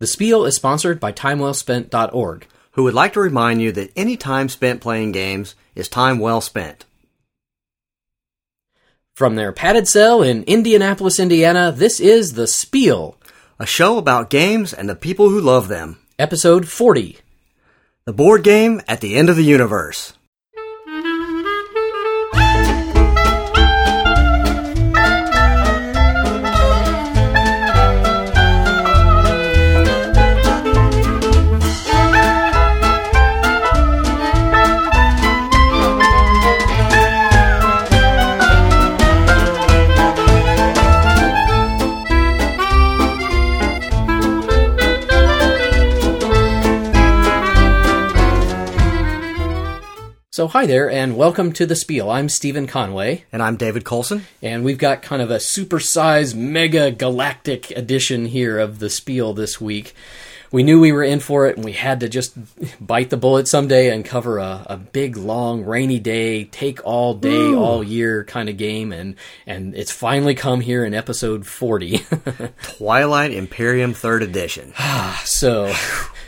The Spiel is sponsored by TimeWellSpent.org. who would like to remind you that any time spent playing games is time well spent. From their padded cell in Indianapolis, Indiana, this is The Spiel, A show about games and the people who love them. episode 40. The board game at the end of the universe. So, hi there, and welcome to The Spiel. I'm Stephen Conway, And I'm David Colson. and we've got kind of a supersized, mega galactic edition here of The Spiel this week. We knew we were in for it, and we had to just bite the bullet someday and cover a, a big, long, rainy day, take all day, all year kind of game, and, and it's finally come here in episode 40. Twilight Imperium 3rd Edition. So,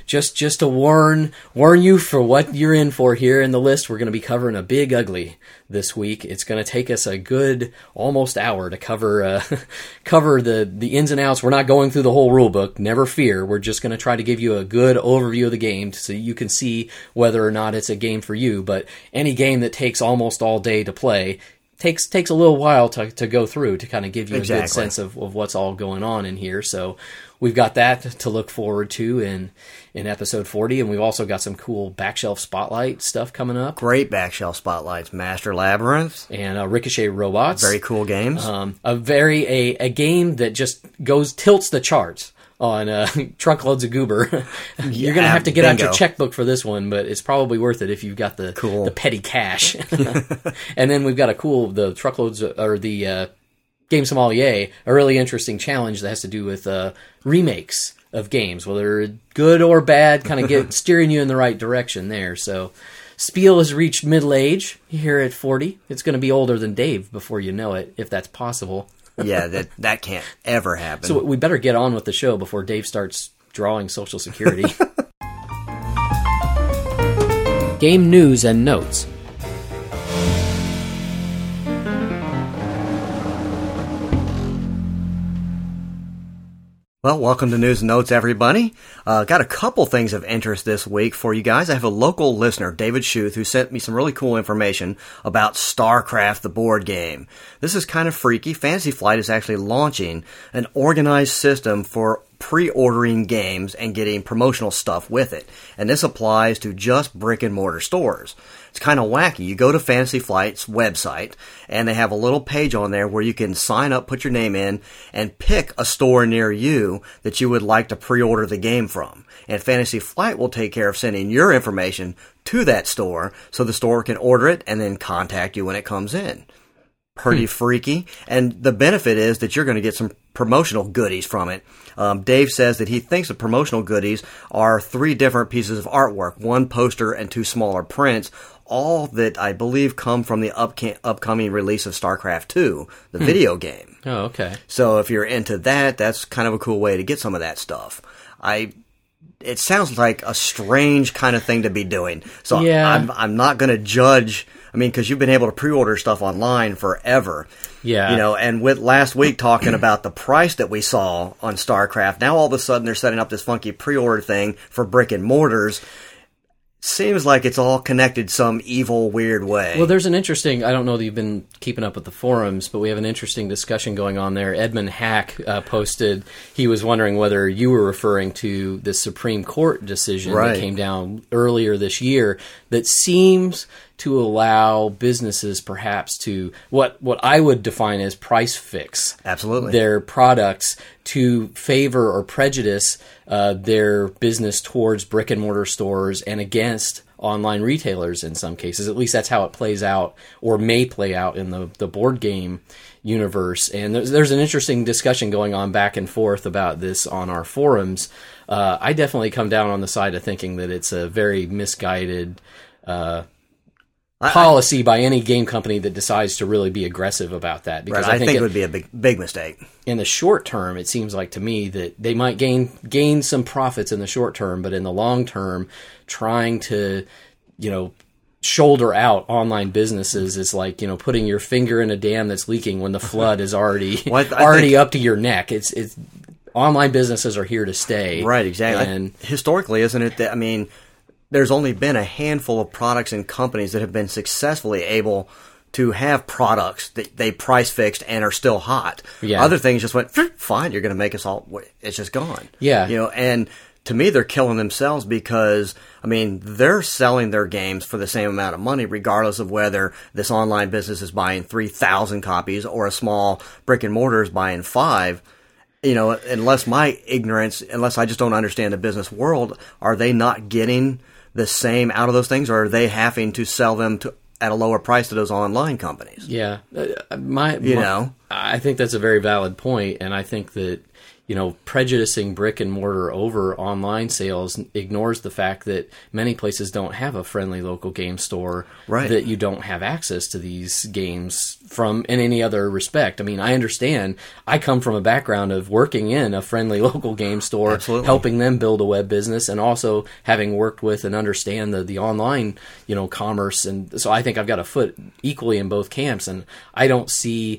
just just to warn warn you for what you're in for here in the list, we're going to be covering a big ugly this week. It's going to take us a good almost hour to cover uh, cover the the ins and outs. We're not going through the whole rule book. Never fear. We're just going to try to give you a good overview of the game so you can see whether or not it's a game for you. But any game that takes almost all day to play takes takes a little while to, to go through to kind of give you a good sense of, of what's all going on in here. So we've got that to look forward to in in episode 40 and we've also got some cool backshelf spotlight stuff coming up Great backshelf spotlights. Master Labyrinth. and uh, ricochet robots Very cool games. um, a very a, a game that just goes tilts the charts on uh, truckloads of goober. You're gonna have to get out your checkbook for this one, but it's probably worth it if you've got the Cool. the petty cash. and then we've got a cool the truckloads or the uh, game sommelier, a really interesting challenge that has to do with uh, remakes of games, whether good or bad, kind of get steering you in the right direction there. So. Spiel has reached middle age here at 40. It's going to be older than Dave before you know it, if that's possible. yeah, that that can't ever happen. So we better get on with the show before Dave starts drawing Social Security. Game news and notes. Well, welcome to News Notes, everybody. Uh, got a couple things of interest this week for you guys. I have a local listener, David Schuth, who sent me some really cool information about StarCraft, the board game. This is kind of freaky. Fantasy Flight is actually launching an organized system for pre-ordering games and getting promotional stuff with it. And this applies to just brick and mortar stores. It's kind of wacky. You go to Fantasy Flight's website and they have a little page on there where you can sign up, put your name in, and pick a store near you that you would like to pre-order the game from. And Fantasy Flight will take care of sending your information to that store so the store can order it and then contact you when it comes in pretty freaky. And the benefit is that you're going to get some promotional goodies from it. Um, Dave says that he thinks the promotional goodies are three different pieces of artwork, one poster and two smaller prints, all that I believe come from the upca- upcoming release of StarCraft 2, the hmm. video game. Oh, okay. So if you're into that, that's kind of a cool way to get some of that stuff. I it sounds like a strange kind of thing to be doing. So Yeah. I'm I'm not going to judge. I mean, because you've been able to pre-order stuff online forever. Yeah. You know, and with last week talking about the price that we saw on StarCraft, now all of a sudden they're setting up this funky pre-order thing for brick and mortars. Seems like it's all connected some evil, weird way. Well, there's an interesting. I don't know that you've been keeping up with the forums, but we have an interesting discussion going on there. Edmund Hack uh, posted he was wondering whether you were referring to the Supreme Court decision Right. that came down earlier this year that seems to allow businesses perhaps to what what I would define as price fix Absolutely. their products to favor or prejudice uh, their business towards brick and mortar stores and against online retailers in some cases. At least that's how it plays out or may play out in the, the board game universe. And there's, there's an interesting discussion going on back and forth about this on our forums. Uh, I definitely come down on the side of thinking that it's a very misguided uh, policy by any game company that decides to really be aggressive about that. Because right, I, think, think it, it would be a big big mistake. In the short term, it seems like to me that they might gain gain some profits in the short term, but in the long term, trying to you know shoulder out online businesses is like you know putting your finger in a dam that's leaking when the flood is already well, already think, up to your neck. It's it's online businesses are here to stay. Right, exactly. And I, historically, isn't it? That, I mean, there's only been a handful of products and companies that have been successfully able to have products that they price fixed and are still hot. Yeah. Other things just went fine. You're going to make us all. It's just gone. Yeah. You know, and to me, they're killing themselves because, I mean, they're selling their games for the same amount of money, regardless of whether this online business is buying 3,000 copies or a small brick and mortar is buying five. You know, unless my ignorance, unless I just don't understand the business world, are they not getting the same out of those things or are they having to sell them to at a lower price to those online companies? Yeah. Uh, my, you my, know, I think that's a very valid point, and I think that you know, prejudicing brick and mortar over online sales ignores the fact that many places don't have a friendly local game store. Right. That you don't have access to these games from in any other respect. I mean, I understand. I come from a background of working in a friendly local game store, Absolutely. helping them build a web business, and also having worked with and understand the the online, you know, commerce. And so I think I've got a foot equally in both camps, and I don't see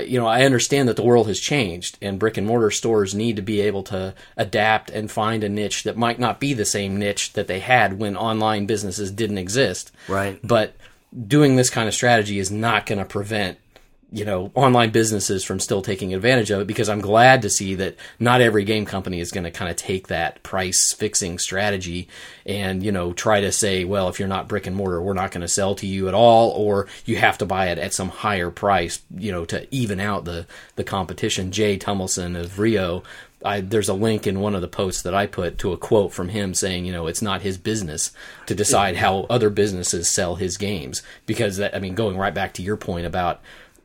you know, I understand that the world has changed and brick and mortar stores need to be able to adapt and find a niche that might not be the same niche that they had when online businesses didn't exist. Right. But doing this kind of strategy is not going to prevent you know online businesses from still taking advantage of it because I'm glad to see that not every game company is going to kind of take that price fixing strategy and you know try to say well if you're not brick and mortar we're not going to sell to you at all or you have to buy it at some higher price you know to even out the the competition. Jay Tummelson of Rio I, there's a link in one of the posts that I put to a quote from him saying, you know, it's not his business to decide how other businesses sell his games. Because that, I mean, going right back to your point about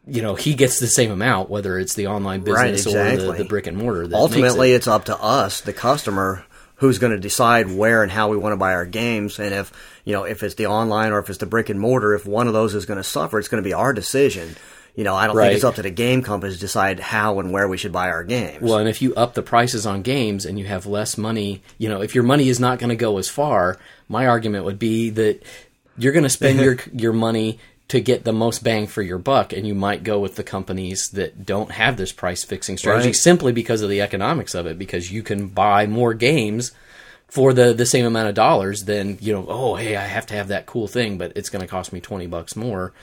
you know he gets the same amount whether it's the online business right, exactly. or the, the, brick and mortar. Ultimately, it. it's up to us, the customer, who's going to decide where and how we want to buy our games, and if you know if it's the online or if it's the brick and mortar. If one of those is going to suffer, it's going to be our decision. You know, I don't right. think it's up to the game companies to decide how and where we should buy our games. Well, and if you up the prices on games and you have less money, you know, if your money is not going to go as far, my argument would be that you're going to spend your your money to get the most bang for your buck, and you might go with the companies that don't have this price fixing strategy right. simply because of the economics of it, because you can buy more games for the the same amount of dollars than you know. Oh, hey, I have to have that cool thing, but it's going to cost me twenty bucks more.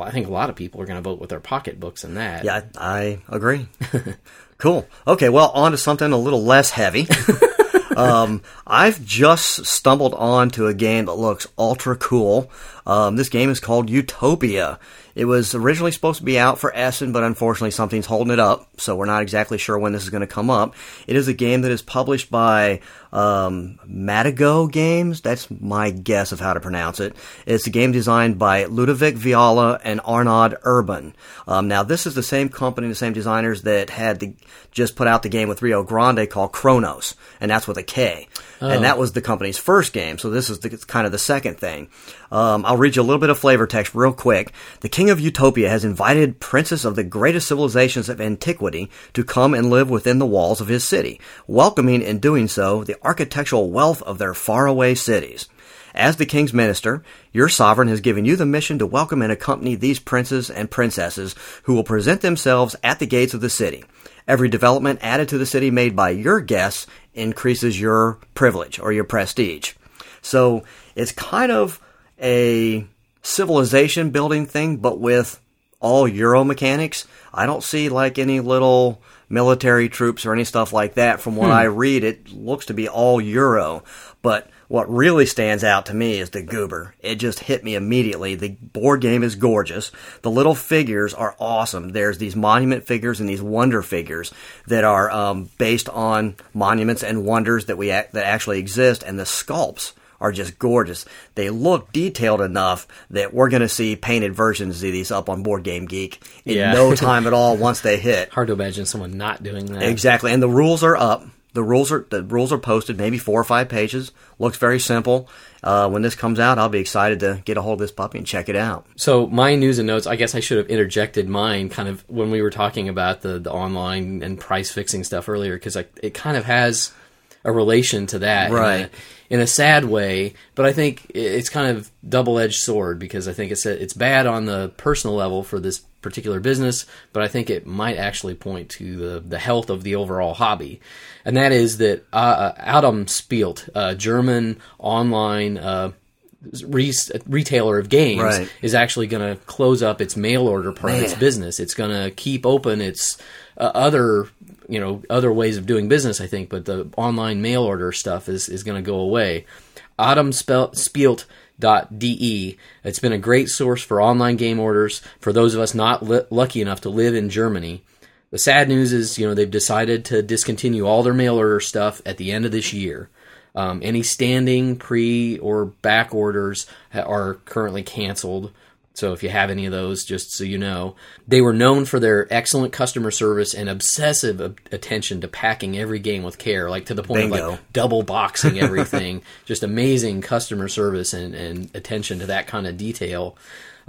I think a lot of people are going to vote with their pocketbooks in that. Yeah, I agree. cool. Okay, well, on to something a little less heavy. um, I've just stumbled onto a game that looks ultra cool. Um, this game is called Utopia. It was originally supposed to be out for Essen, but unfortunately something's holding it up, so we're not exactly sure when this is going to come up. It is a game that is published by um, Matagot Games. That's my guess of how to pronounce it. It's a game designed by Ludovic Vialla and Arnaud Urbon. Um, now, this is the same company, the same designers that had the, just put out the game with Rio Grande called Kronos, and that's with a K. Oh. And that was the company's first game, so this is the, kind of the second thing. Um, I'll read you a little bit of flavor text real quick. The King of Utopia has invited princes of the greatest civilizations of antiquity to come and live within the walls of his city, welcoming in doing so the architectural wealth of their faraway cities. As the king's minister, your sovereign has given you the mission to welcome and accompany these princes and princesses who will present themselves at the gates of the city. Every development added to the city made by your guests increases your privilege or your prestige. So it's kind of a civilization building thing, but with all Euro mechanics. I don't see like any little military troops or any stuff like that. From what hmm. I read, it looks to be all Euro. But what really stands out to me is the goober. It just hit me immediately. The board game is gorgeous. The little figures are awesome. There's these monument figures and these wonder figures that are um, based on monuments and wonders that we that actually exist, and the sculpts are just gorgeous. They look detailed enough that we're going to see painted versions of these up on Board Game Geek in yeah. no time at all once they hit. Hard to imagine someone not doing that. Exactly. And the rules are up. the rules are the rules are posted, maybe four or five pages. Looks very simple. Uh, when this comes out, I'll be excited to get a hold of this puppy and check it out. So my news and notes, I guess I should have interjected mine kind of when we were talking about the, the online and price fixing stuff earlier because it kind of has a relation to that, right? In a, in a, sad way, but I think it's kind of double edged sword because I think it's it's bad on the personal level for this particular business, but I think it might actually point to the the health of the overall hobby, and that is that uh, uh Adam Spielt, a German online. Uh, re- retailer of games right. is actually going to close up its mail order part of its business. It's going to keep open its uh, other you know other ways of doing business. I think, but the online mail order stuff is is going to go away. Adam Spielt De. It's been a great source for online game orders for those of us not li- lucky enough to live in Germany. The sad news is, you know, they've decided to discontinue all their mail order stuff at the end of this year. Um, any standing pre or back orders are currently canceled. So if you have any of those, just so you know, they were known for their excellent customer service and obsessive attention to packing every game with care, like to the point Bingo. of like double boxing everything. just amazing customer service and, and attention to that kind of detail.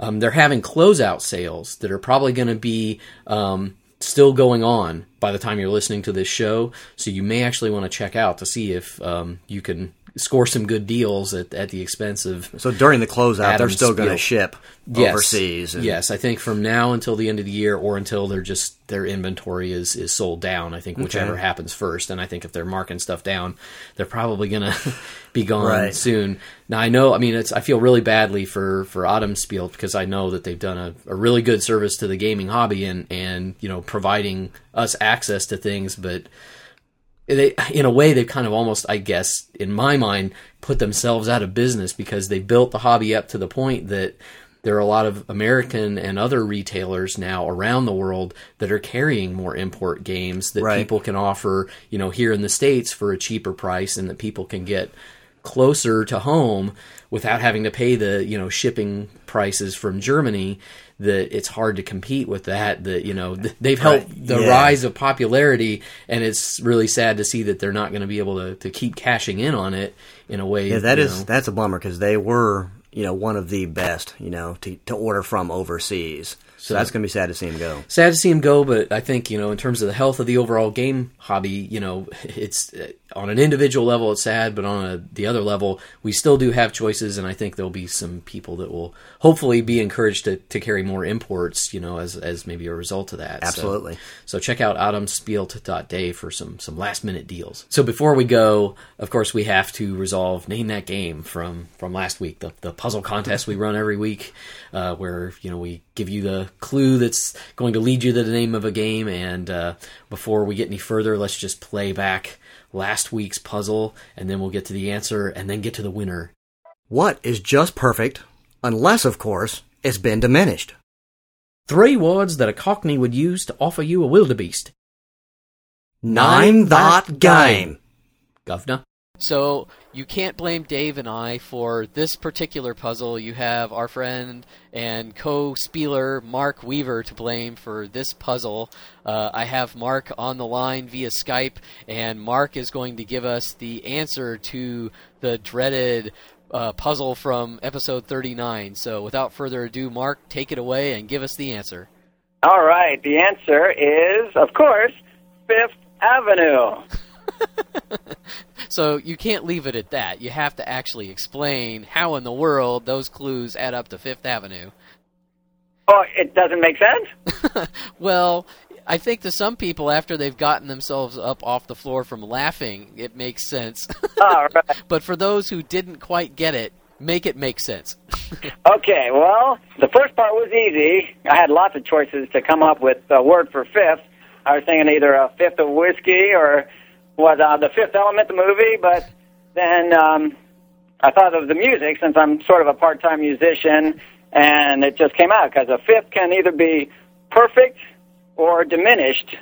Um, they're having closeout sales that are probably going to be um, still going on by the time you're listening to this show. So you may actually want to check out to see if um, you can score some good deals at, at the expense of. So during the closeout, Adam they're still going to ship Yes. overseas. and- Yes, I think from now until the end of the year, or until they're just their inventory is is sold down. I think whichever happens first, and I think if they're marking stuff down, they're probably gonna be gone Right. soon. Now I know, I mean, it's I feel really badly for for Adam Spielt because I know that they've done a, a really good service to the gaming hobby and and you know providing us access to things, but they in a way they've kind of almost i guess in my mind put themselves out of business because they built the hobby up to the point that there are a lot of american and other retailers now around the world that are carrying more import games that Right. people can offer you know here in the states for a cheaper price and that people can get closer to home without having to pay the you know shipping prices from Germany that it's hard to compete with that that you know they've helped Right, the yeah. rise of popularity and it's really sad to see that they're not going to be able to, to keep cashing in on it in a way Yeah, that is know. that's a bummer because they were you know one of the best you know to to order from overseas. So, that's going to be sad to see him go. sad to see him go, but I think you know in terms of the health of the overall game hobby, you know, it's uh, on an individual level it's sad, but on a, the other level we still do have choices, and I think there'll be some people that will hopefully be encouraged to, to carry more imports, you know, as as maybe a result of that. So- Absolutely. So, check out adamspielt.de for some some last minute deals. So before we go, of course, we have to resolve name that game from from last week, the the puzzle contest we run every week, uh, where you know we give you the clue that's going to lead you to the name of a game. And uh, before we get any further, let's just play back last week's puzzle, and then we'll get to the answer, and then get to the winner. What is just perfect, unless of course it's been diminished? Three words that a Cockney would use to offer you a wildebeest. Name that game. Governor. So you can't blame Dave and I for this particular puzzle. You have our friend and co-spieler Mark Weaver to blame for this puzzle. Uh, I have Mark on the line via Skype, and Mark is going to give us the answer to the dreaded uh, puzzle from episode 39. So without further ado, Mark, take it away and give us the answer. All right. The answer is, of course, Fifth Avenue. So you can't leave it at that. You have to actually explain how in the world those clues add up to Fifth Avenue. Oh, it doesn't make sense? Well, I think to some people, after they've gotten themselves up off the floor from laughing, it makes sense. All right. but for those who didn't quite get it, make it make sense. Okay, well, the first part was easy. I had lots of choices to come up with a word for fifth. I was thinking either a fifth of whiskey or what uh, the Fifth Element, the movie. But then um, I thought of the music since I'm sort of a part-time musician, and it just came out because a fifth can either be perfect or diminished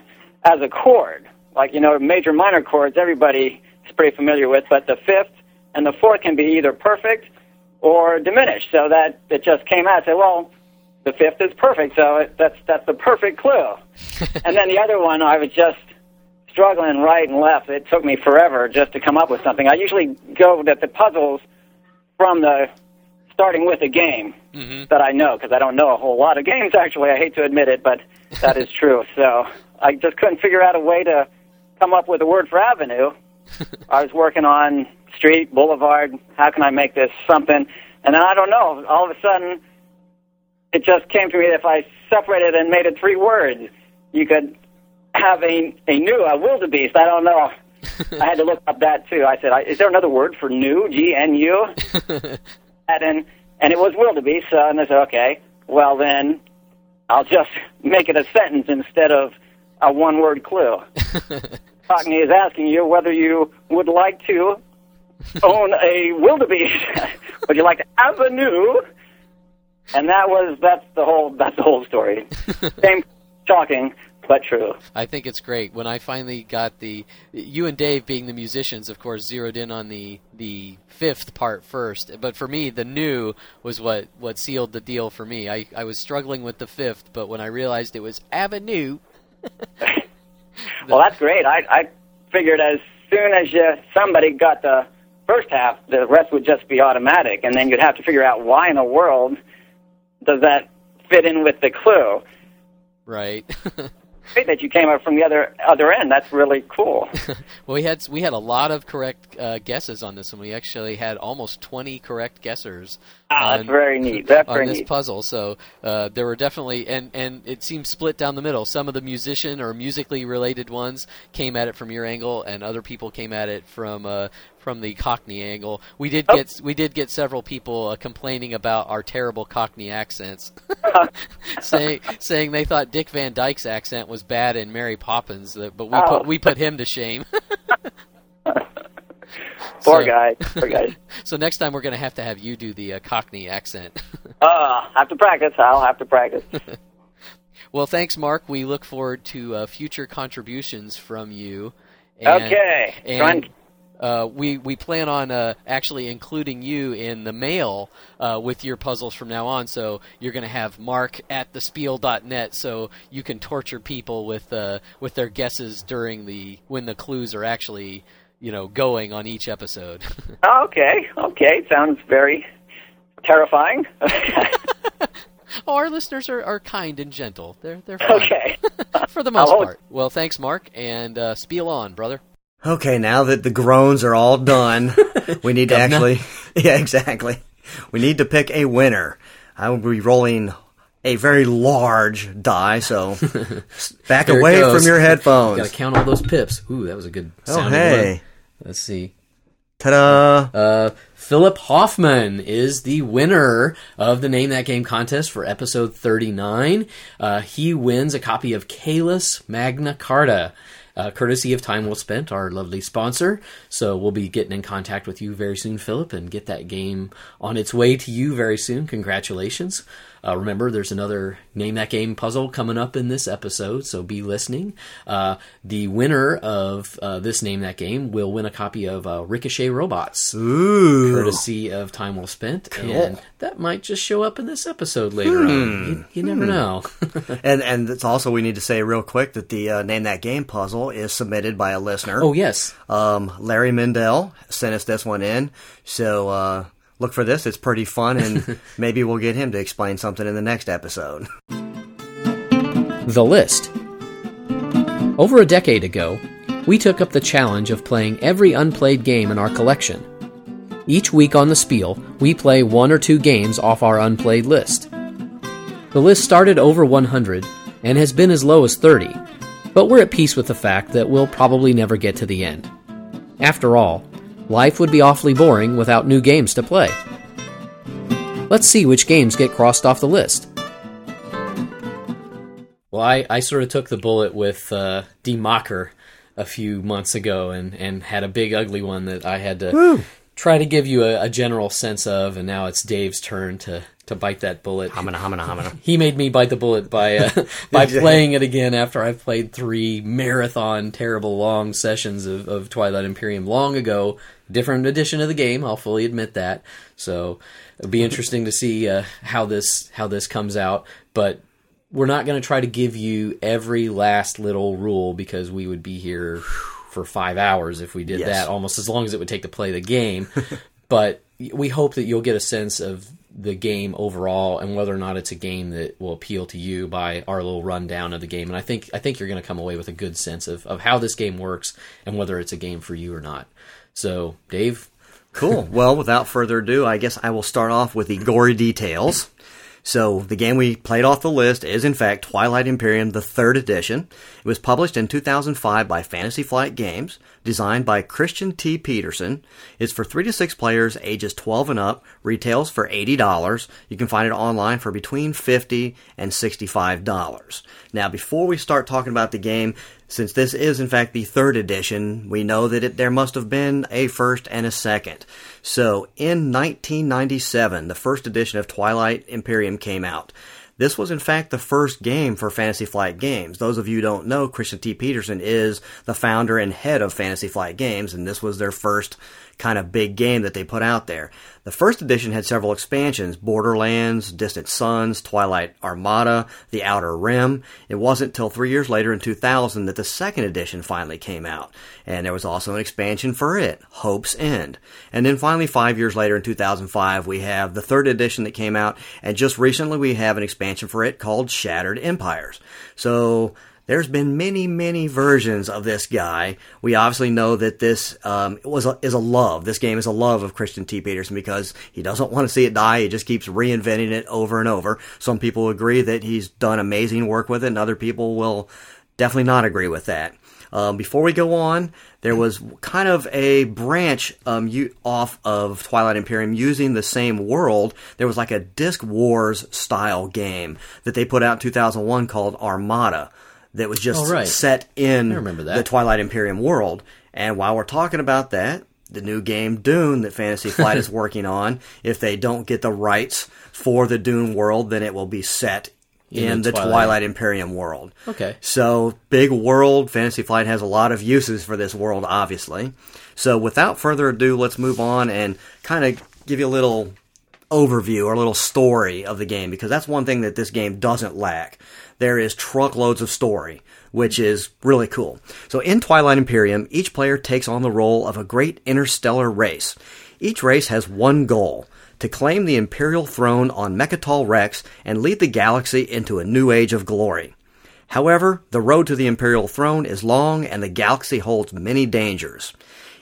as a chord. Like you know, major minor chords, everybody is pretty familiar with, but the fifth and the fourth can be either perfect or diminished. So that it just came out. I said, well, the fifth is perfect, so it, that's that's the perfect clue. and then the other one, I was just struggling right and left. It took me forever just to come up with something. I usually go at the puzzles from the starting with a game Mhm. that I know because I don't know a whole lot of games. Actually, I hate to admit it, but that is true. So I just couldn't figure out a way to come up with a word for avenue. I was working on street, boulevard. How can I make this something? And then I don't know. All of a sudden, it just came to me that if I separated and made it three words, you could have a a new a wildebeest. I don't know. I had to look up that too. I said, I, "Is there another word for new? G N U?" And and it was wildebeest. So, and I said, "Okay, well then, I'll just make it a sentence instead of a one word clue." Cockney is asking you whether you would like to own a wildebeest. would you like to have a new? And that was that's the whole that's the whole story. Same shocking but true. I think it's great. When I finally got the you and Dave being the musicians, of course, zeroed in on the the fifth part first. But for me, the new was what what sealed the deal for me. I I was struggling with the fifth, but when I realized it was Avenue, Well, that's great. I I figured as soon as you somebody got the first half, the rest would just be automatic, and then you'd have to figure out why in the world does that fit in with the clue. right? Great that you came up from the other other end. That's really cool. well, we had we had a lot of correct uh, guesses on this one. We actually had almost twenty correct guessers. Ah, on- that's very neat. That's on very this neat. puzzle. So uh, there were definitely, and and it seems split down the middle. Some of the musician or musically related ones came at it from your angle, and other people came at it from uh, from the Cockney angle. We did Oh. get we did get several people uh, complaining about our terrible Cockney accents, saying saying they thought Dick Van Dyke's accent was bad in Mary Poppins, but we Oh. put we put him to shame. Poor So- guy. Poor guy. So next time we're going to have to have you do the uh, Cockney accent. Uh, have to practice. I'll have to practice. Well, thanks, Mark. We look forward to uh, future contributions from you. And, okay. And uh, we we plan on uh, actually including you in the mail uh, with your puzzles from now on. So you're going to have Mark at thespiel.net, so you can torture people with uh, with their guesses during the when the clues are actually you know going on each episode. okay. Okay. Sounds very terrifying. oh, our listeners are, are kind and gentle. They're they're fine. okay. for the most I'll- part. Well, thanks, Mark, and uh, spiel on, brother. Okay, now that the groans are all done, we need to actually. Yeah, exactly. We need to pick a winner. I will be rolling a very large die, so back away from your headphones. Got to count all those pips. Ooh, that was a good Oh, hey. one. Let's see. Ta da! Uh, Philip Hoffman is the winner of the Name That Game contest for episode 39. Uh, he wins a copy of Caylus Magna Carta, uh, courtesy of Time Well Spent, our lovely sponsor. So we'll be getting in contact with you very soon, Philip, and get that game on its way to you very soon. Congratulations. Uh, remember, there's another Name That Game puzzle coming up in this episode, so be listening. Uh, the winner of uh, this Name That Game will win a copy of uh, Ricochet Robots Ooh. courtesy of Time Well Spent, and that might just show up in this episode later on. You, you never know. And and it's also we need to say real quick that the uh, name that game puzzle is submitted by a listener. oh yes, Um, Larry Mendel sent us this one in, so uh, look for this. It's pretty fun, and maybe we'll get him to explain something in the next episode. The List. Over a decade ago, we took up the challenge of playing every unplayed game in our collection. Each week on the Spiel, we play one or two games off our unplayed list. The list started over 100 and has been as low as 30, but we're at peace with the fact that we'll probably never get to the end. After all, life would be awfully boring without new games to play. Let's see which games get crossed off the list. Well, I, I sort of took the bullet with uh, Die Macher a few months ago and, and had a big ugly one that I had to try to give you a, a general sense of, and now it's Dave's turn to, to bite that bullet. Hamina, hamina, hamina. He made me bite the bullet by uh, by playing it again after I've played three marathon, terrible long sessions of, of Twilight Imperium long ago. Different edition of the game, I'll fully admit that. So it'll be interesting to see uh, how this how this comes out. But we're not going to try to give you every last little rule because we would be here for five hours if we did Yes. that, almost as long as it would take to play the game. but we hope that you'll get a sense of the game overall and whether or not it's a game that will appeal to you by our little rundown of the game. And I think I think you're going to come away with a good sense of, of how this game works and whether it's a game for you or not. So, Dave, Cool. well, without further ado, I guess I will start off with the gory details. So, the game we played off the list is, in fact, Twilight Imperium, the third edition. It was published in 2005 by Fantasy Flight Games, designed by Christian T. Petersen. It's for 3 to 6 players, ages 12 and up, retails for $80. You can find it online for between 50 and $65. Now, before we start talking about the game, since this is in fact the third edition, we know that it, there must have been a first and a second. So in 1997, the first edition of Twilight Imperium came out. This was in fact the first game for Fantasy Flight Games. Those of you don't know, Christian T. Petersen is the founder and head of Fantasy Flight Games, and this was their first kind of big game that they put out there. The first edition had several expansions Borderlands, Distant Suns, Twilight Armada, The Outer Rim. It wasn't till three years later in 2000 that the second edition finally came out. And there was also an expansion for it, Hope's End. And then finally, five years later in 2005, we have the third edition that came out. And just recently, we have an expansion for it called Shattered Empires. So, there's been many, many versions of this guy. We obviously know that this um, was a, is a love. This game is a love of Christian T. Petersen because he doesn't want to see it die. He just keeps reinventing it over and over. Some people agree that he's done amazing work with it, and other people will definitely not agree with that. Um, before we go on, there was kind of a branch um, off of Twilight Imperium using the same world. There was like a Disc Wars style game that they put out in 2001 called Armada that was just Oh, right. set in I remember that. the Twilight Imperium world. And while we're talking about that, the new game Dune that Fantasy Flight is working on, if they don't get the rights for the Dune world, then it will be set in, In the the Twilight. Twilight Imperium world. Okay. So, big world. Fantasy Flight has a lot of uses for this world, obviously. So, without further ado, let's move on and kind of give you a little overview or a little story of the game because that's one thing that this game doesn't lack. There is truckloads of story, which is really cool. So in Twilight Imperium, each player takes on the role of a great interstellar race. Each race has one goal to claim the Imperial throne on Mecatol Rex and lead the galaxy into a new age of glory. However, the road to the Imperial throne is long and the galaxy holds many dangers.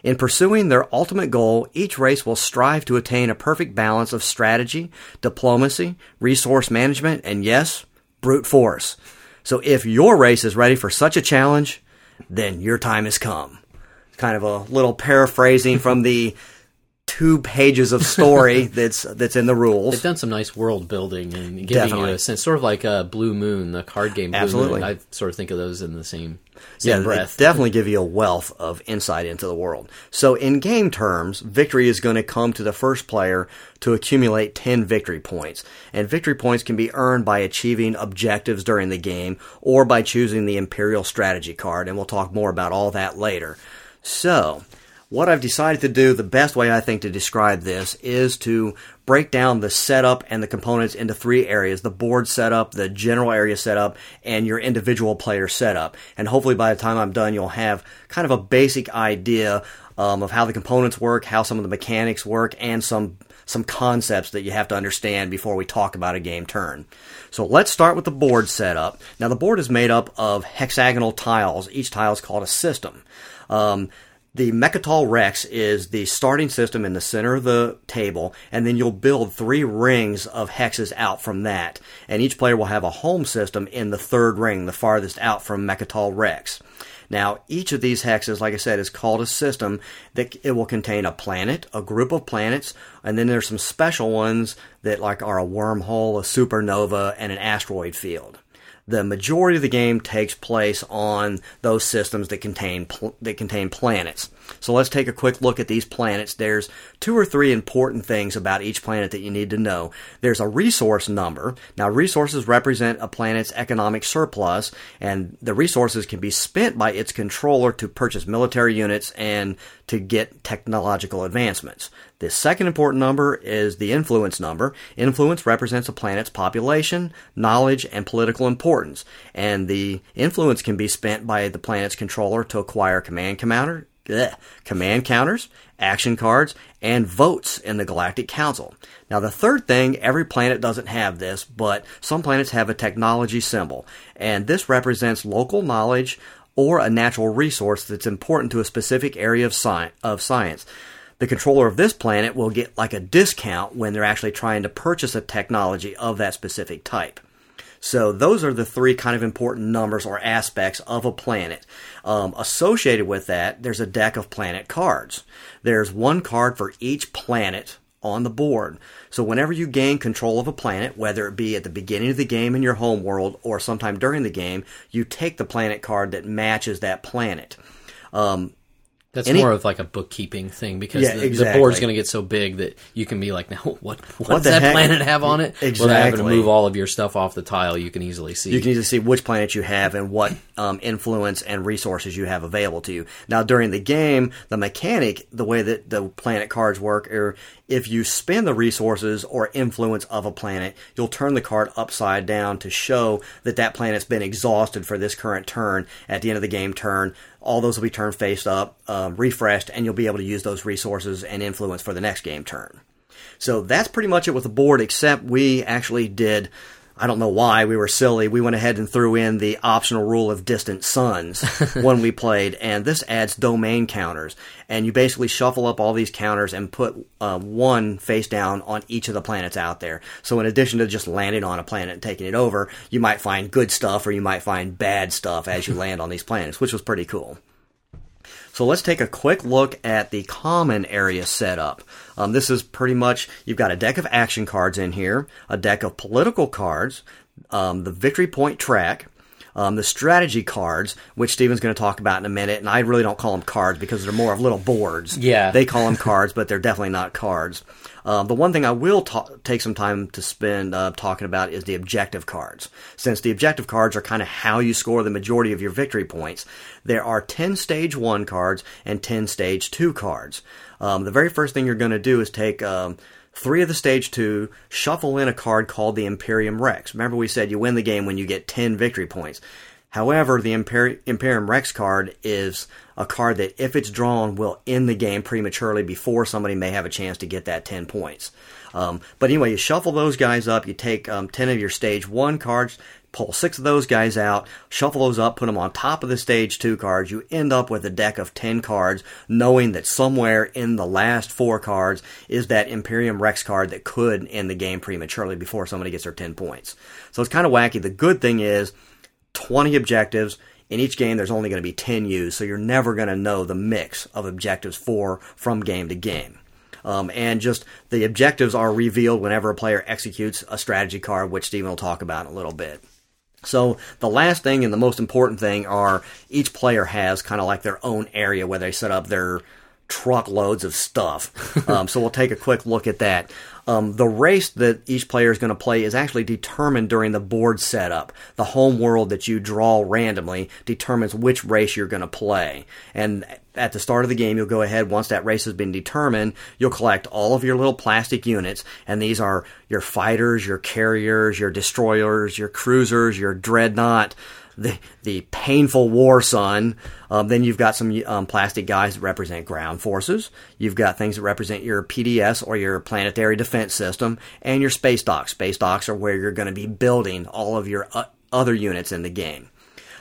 In pursuing their ultimate goal, each race will strive to attain a perfect balance of strategy, diplomacy, resource management, and yes, brute force. So if your race is ready for such a challenge, then your time has come. Kind of a little paraphrasing from the two pages of story that's that's in the rules. They've done some nice world building and giving Definitely. you a sense, sort of like a Blue Moon, the card game. Blue Absolutely. Moon. I sort of think of those in the same same yeah, breath. Definitely give you a wealth of insight into the world. So in game terms, victory is going to come to the first player to accumulate 10 victory points. And victory points can be earned by achieving objectives during the game or by choosing the Imperial strategy card, and we'll talk more about all that later. So, what I've decided to do, the best way I think to describe this is to break down the setup and the components into three areas the board setup, the general area setup, and your individual player setup. And hopefully by the time I'm done, you'll have kind of a basic idea um, of how the components work, how some of the mechanics work, and some some concepts that you have to understand before we talk about a game turn. So let's start with the board setup. Now the board is made up of hexagonal tiles. Each tile is called a system. Um, the Mecatol Rex is the starting system in the center of the table, and then you'll build three rings of hexes out from that. And each player will have a home system in the third ring, the farthest out from Mecatol Rex. Now, each of these hexes, like I said, is called a system that it will contain a planet, a group of planets, and then there's some special ones that like are a wormhole, a supernova, and an asteroid field the majority of the game takes place on those systems that contain pl- that contain planets. So let's take a quick look at these planets. There's two or three important things about each planet that you need to know. There's a resource number. Now, resources represent a planet's economic surplus, and the resources can be spent by its controller to purchase military units and to get technological advancements. The second important number is the influence number. Influence represents a planet's population, knowledge, and political importance. And the influence can be spent by the planet's controller to acquire command commander, bleh, command counters, action cards, and votes in the Galactic Council. Now, the third thing, every planet doesn't have this, but some planets have a technology symbol, and this represents local knowledge or a natural resource that's important to a specific area of, sci- of science. The controller of this planet will get like a discount when they're actually trying to purchase a technology of that specific type. So those are the three kind of important numbers or aspects of a planet. Um, associated with that, there's a deck of planet cards. There's one card for each planet on the board. So whenever you gain control of a planet, whether it be at the beginning of the game in your home world or sometime during the game, you take the planet card that matches that planet. Um, That's Any- more of like a bookkeeping thing because Yeah, the, the board's going to get so big that you can be like, now what what, What does that heck? planet have on it? Exactly. Without having to move all of your stuff off the tile, you can easily see. You can easily see which planet you have and what um, influence and resources you have available to you. Now, during the game, the mechanic, the way that the planet cards work, are if you spend the resources or influence of a planet, you'll turn the card upside down to show that that planet's been exhausted for this current turn. At the end of the game turn, all those will be turned face up, um, refreshed, and you'll be able to use those resources and influence for the next game turn. So that's pretty much it with the board, except we actually did. I don't know why we were silly. We went ahead and threw in the optional rule of distant suns when we played, and this adds domain counters. And you basically shuffle up all these counters and put uh, one face down on each of the planets out there. So in addition to just landing on a planet and taking it over, you might find good stuff or you might find bad stuff as you land on these planets, which was pretty cool. So let's take a quick look at the common area setup. Um, this is pretty much you've got a deck of action cards in here, a deck of political cards, um, the victory point track, um, the strategy cards, which Steven's going to talk about in a minute. And I really don't call them cards because they're more of little boards. Yeah. they call them cards, but they're definitely not cards. Um, the one thing I will ta- take some time to spend uh, talking about is the objective cards. Since the objective cards are kind of how you score the majority of your victory points, there are 10 stage 1 cards and 10 stage 2 cards. Um, the very first thing you're going to do is take um, three of the stage 2, shuffle in a card called the Imperium Rex. Remember, we said you win the game when you get 10 victory points. However, the Imper- Imperium Rex card is a card that, if it's drawn, will end the game prematurely before somebody may have a chance to get that 10 points. Um, but anyway, you shuffle those guys up, you take um, 10 of your stage 1 cards, pull 6 of those guys out, shuffle those up, put them on top of the stage 2 cards. You end up with a deck of 10 cards, knowing that somewhere in the last 4 cards is that Imperium Rex card that could end the game prematurely before somebody gets their 10 points. So it's kind of wacky. The good thing is, 20 objectives. In each game, there's only going to be 10 used, so you're never going to know the mix of objectives for from game to game. Um, and just the objectives are revealed whenever a player executes a strategy card, which Steven will talk about in a little bit. So the last thing and the most important thing are each player has kind of like their own area where they set up their truckloads of stuff. um, so we'll take a quick look at that. Um, the race that each player is going to play is actually determined during the board setup. The home world that you draw randomly determines which race you're going to play. And at the start of the game, you'll go ahead, once that race has been determined, you'll collect all of your little plastic units, and these are your fighters, your carriers, your destroyers, your cruisers, your dreadnought, the the painful war sun. Um, then you've got some um, plastic guys that represent ground forces. You've got things that represent your PDS or your planetary defense system, and your space docks. Space docks are where you're going to be building all of your uh, other units in the game.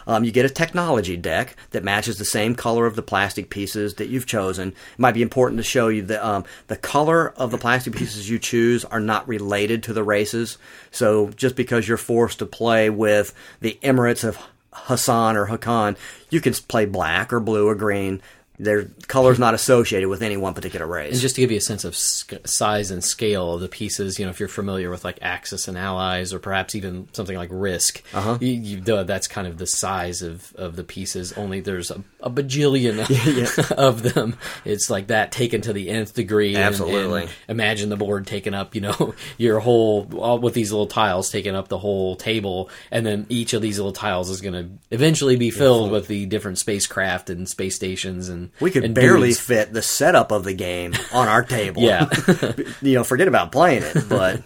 Um, you get a technology deck that matches the same color of the plastic pieces that you've chosen. It might be important to show you that um, the color of the plastic pieces you choose are not related to the races. So just because you're forced to play with the Emirates of Hassan or Hacan, you can play black or blue or green. Their color's not associated with any one particular race. And just to give you a sense of sc- size and scale of the pieces, you know, if you're familiar with like Axis and Allies, or perhaps even something like Risk, uh-huh. you, you, uh, that's kind of the size of, of the pieces. Only there's a, a bajillion yeah. of them. It's like that taken to the nth degree. Absolutely. And, and imagine the board taking up, you know, your whole all with these little tiles taking up the whole table, and then each of these little tiles is going to eventually be filled yeah. with the different spacecraft and space stations and we could barely dudes. fit the setup of the game on our table. yeah, you know, forget about playing it. But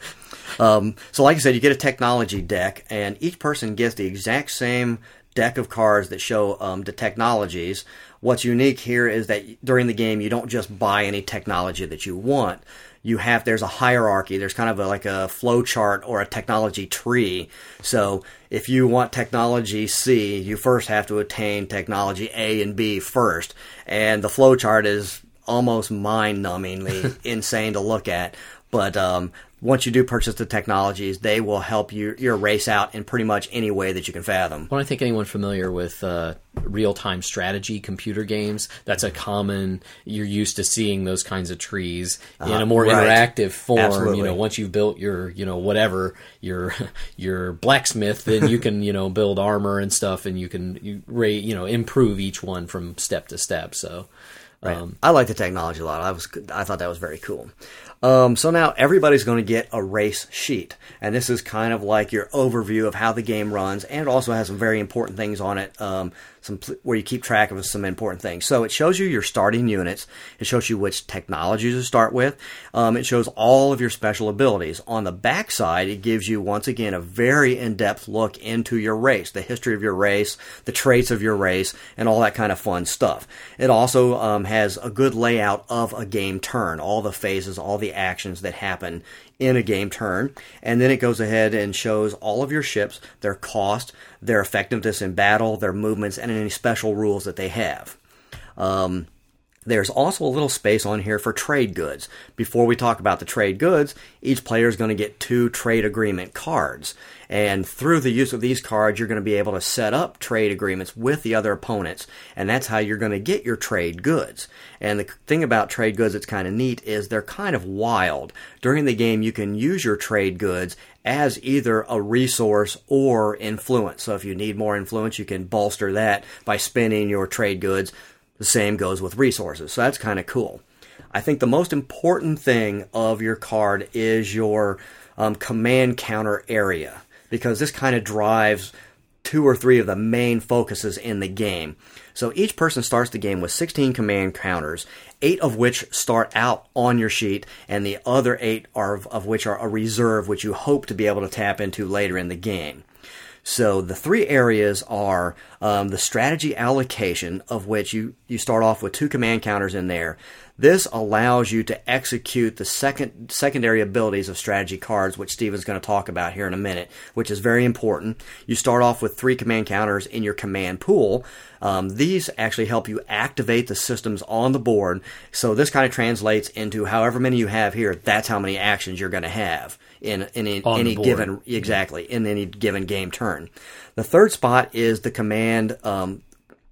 um, so, like I said, you get a technology deck, and each person gets the exact same deck of cards that show um, the technologies. What's unique here is that during the game, you don't just buy any technology that you want you have there's a hierarchy there's kind of a, like a flow chart or a technology tree. So if you want technology c you first have to attain technology a and b first. And the flow chart is almost mind-numbingly insane to look at but um, once you do purchase the technologies, they will help you your race out in pretty much any way that you can fathom. Well, I think anyone familiar with uh, real time strategy computer games, that's a common. You're used to seeing those kinds of trees uh, in a more right. interactive form. Absolutely. You know, once you've built your, you know, whatever your your blacksmith, then you can you know build armor and stuff, and you can you rate you know improve each one from step to step. So. Right. Um, I like the technology a lot. I was I thought that was very cool. Um, so now everybody's going to get a race sheet, and this is kind of like your overview of how the game runs, and it also has some very important things on it. Um, some where you keep track of some important things. So it shows you your starting units. It shows you which technologies to start with. Um, it shows all of your special abilities. On the back side, it gives you once again a very in-depth look into your race, the history of your race, the traits of your race, and all that kind of fun stuff. It also um, has a good layout of a game turn, all the phases, all the actions that happen in a game turn. And then it goes ahead and shows all of your ships, their cost, their effectiveness in battle, their movements, and any special rules that they have. Um, there's also a little space on here for trade goods. Before we talk about the trade goods, each player is going to get two trade agreement cards. And through the use of these cards, you're going to be able to set up trade agreements with the other opponents. And that's how you're going to get your trade goods. And the thing about trade goods that's kind of neat is they're kind of wild. During the game, you can use your trade goods as either a resource or influence. So if you need more influence, you can bolster that by spending your trade goods. The same goes with resources. So that's kind of cool. I think the most important thing of your card is your um, command counter area because this kind of drives two or three of the main focuses in the game. So each person starts the game with 16 command counters, eight of which start out on your sheet, and the other eight are of which are a reserve, which you hope to be able to tap into later in the game. So the three areas are um, the strategy allocation, of which you, you start off with two command counters in there. This allows you to execute the second secondary abilities of strategy cards, which Steven's going to talk about here in a minute, which is very important. You start off with three command counters in your command pool. Um, these actually help you activate the systems on the board. So this kind of translates into however many you have here. That's how many actions you're going to have in, in, in any given exactly in any given game turn. The third spot is the command um,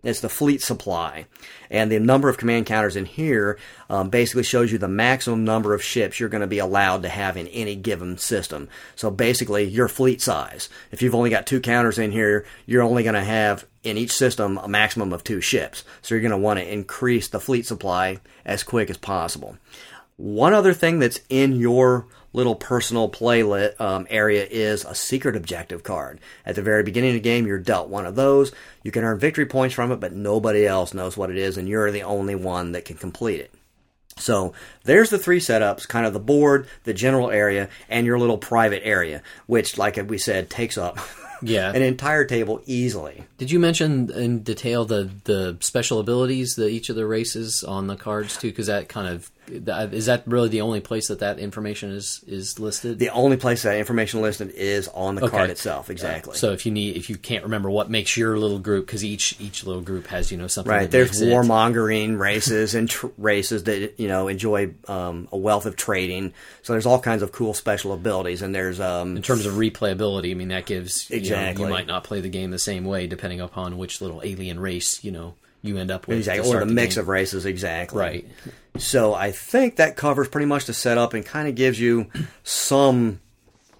it's the fleet supply. And the number of command counters in here um, basically shows you the maximum number of ships you're going to be allowed to have in any given system. So basically, your fleet size. If you've only got two counters in here, you're only going to have in each system a maximum of two ships. So you're going to want to increase the fleet supply as quick as possible. One other thing that's in your little personal play um, area is a secret objective card. At the very beginning of the game, you're dealt one of those. You can earn victory points from it, but nobody else knows what it is, and you're the only one that can complete it. So there's the three setups, kind of the board, the general area, and your little private area, which, like we said, takes up yeah. an entire table easily. Did you mention in detail the the special abilities that each of the races on the cards too? Because that kind of is that really the only place that that information is is listed? The only place that information listed is on the okay. card itself. Exactly. So if you need, if you can't remember what makes your little group, because each each little group has you know something. Right. There's warmongering races and tr- races that you know enjoy um, a wealth of trading. So there's all kinds of cool special abilities, and there's um, in terms of replayability. I mean, that gives exactly. You, know, you might not play the game the same way depending upon which little alien race you know you end up with. Exactly, or start the mix game. of races, exactly. Right. So I think that covers pretty much the setup and kind of gives you some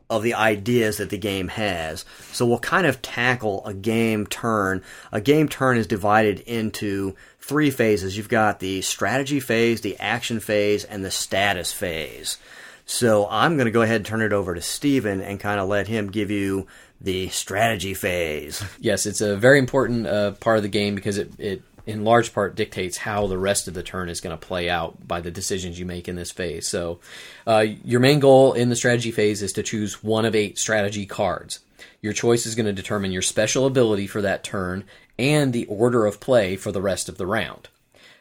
of the ideas that the game has. So we'll kind of tackle a game turn. A game turn is divided into three phases. You've got the strategy phase, the action phase, and the status phase. So I'm going to go ahead and turn it over to Steven and kind of let him give you the strategy phase. Yes, it's a very important uh, part of the game because it, it, in large part, dictates how the rest of the turn is going to play out by the decisions you make in this phase. So, uh, your main goal in the strategy phase is to choose one of eight strategy cards. Your choice is going to determine your special ability for that turn and the order of play for the rest of the round.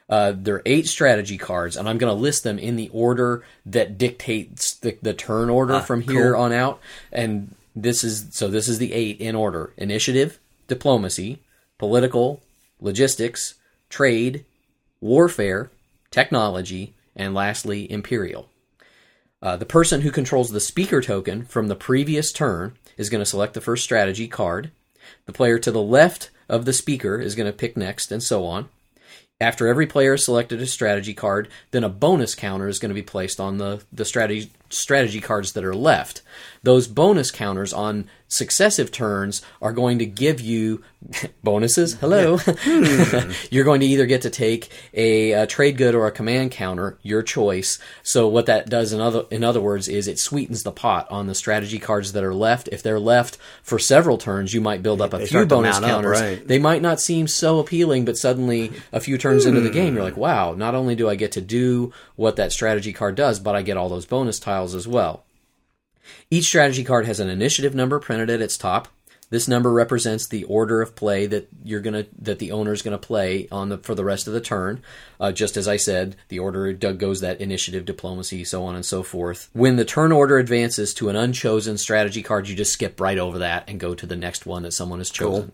Uh, there are eight strategy cards, and I'm going to list them in the order that dictates the, the turn order from here on out. And this is so this is the eight in order: initiative, diplomacy, political, logistics, trade, warfare, technology, and lastly, imperial. Uh, the person who controls the speaker token from the previous turn is going to select the first strategy card. The player to the left of the speaker is going to pick next, and so on. After every player has selected a strategy card, then a bonus counter is going to be placed on the, the strategy strategy cards that are left. Those bonus counters on successive turns are going to give you bonuses. Hello. You're going to either get to take a, a trade good or a command counter, your choice. So what that does in other in other words is it sweetens the pot on the strategy cards that are left. If they're left for several turns, you might build up a They few bonus mount up, counters. right. They might not seem so appealing, but suddenly a few turns into the game, you're like, wow, not only do I get to do what that strategy card does, but I get all those bonus tiles as well. Each strategy card has an initiative number printed at its top. This number represents the order of play that you're gonna that the owner is gonna play on the for the rest of the turn. Uh, just as I said, the order Doug goes that initiative, diplomacy, so on and so forth. When the turn order advances to an unchosen strategy card, you just skip right over that and go to the next one that someone has chosen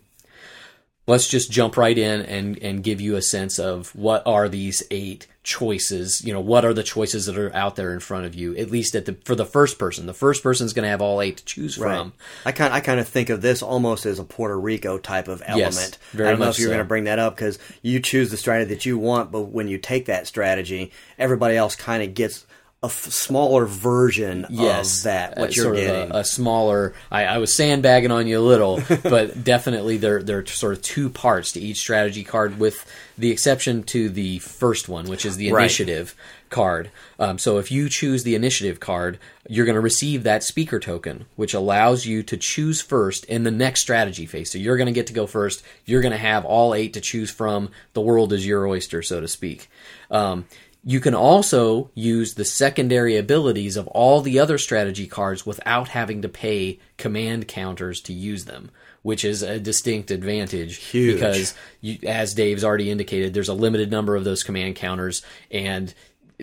let's just jump right in and and give you a sense of what are these eight choices you know what are the choices that are out there in front of you at least at the for the first person the first person's going to have all eight to choose from I kind I kind of think of this almost as a Puerto Rico type of element. yes, very I don't know if you're so. going to bring that up because you choose the strategy that you want, but when you take that strategy, everybody else kind of gets a f- smaller version yes of that. What uh, you're sort of getting. a, a smaller I, I was sandbagging on you a little but definitely there there are sort of two parts to each strategy card with the exception to the first one which is the Right. initiative card um, so if you choose the initiative card you're going to receive that speaker token which allows you to choose first in the next strategy phase so you're going to get to go first you're going to have all eight to choose from the world is your oyster so to speak um, you can also use the secondary abilities of all the other strategy cards without having to pay command counters to use them, which is a distinct advantage Huge. because you, as Dave's already indicated, there's a limited number of those command counters and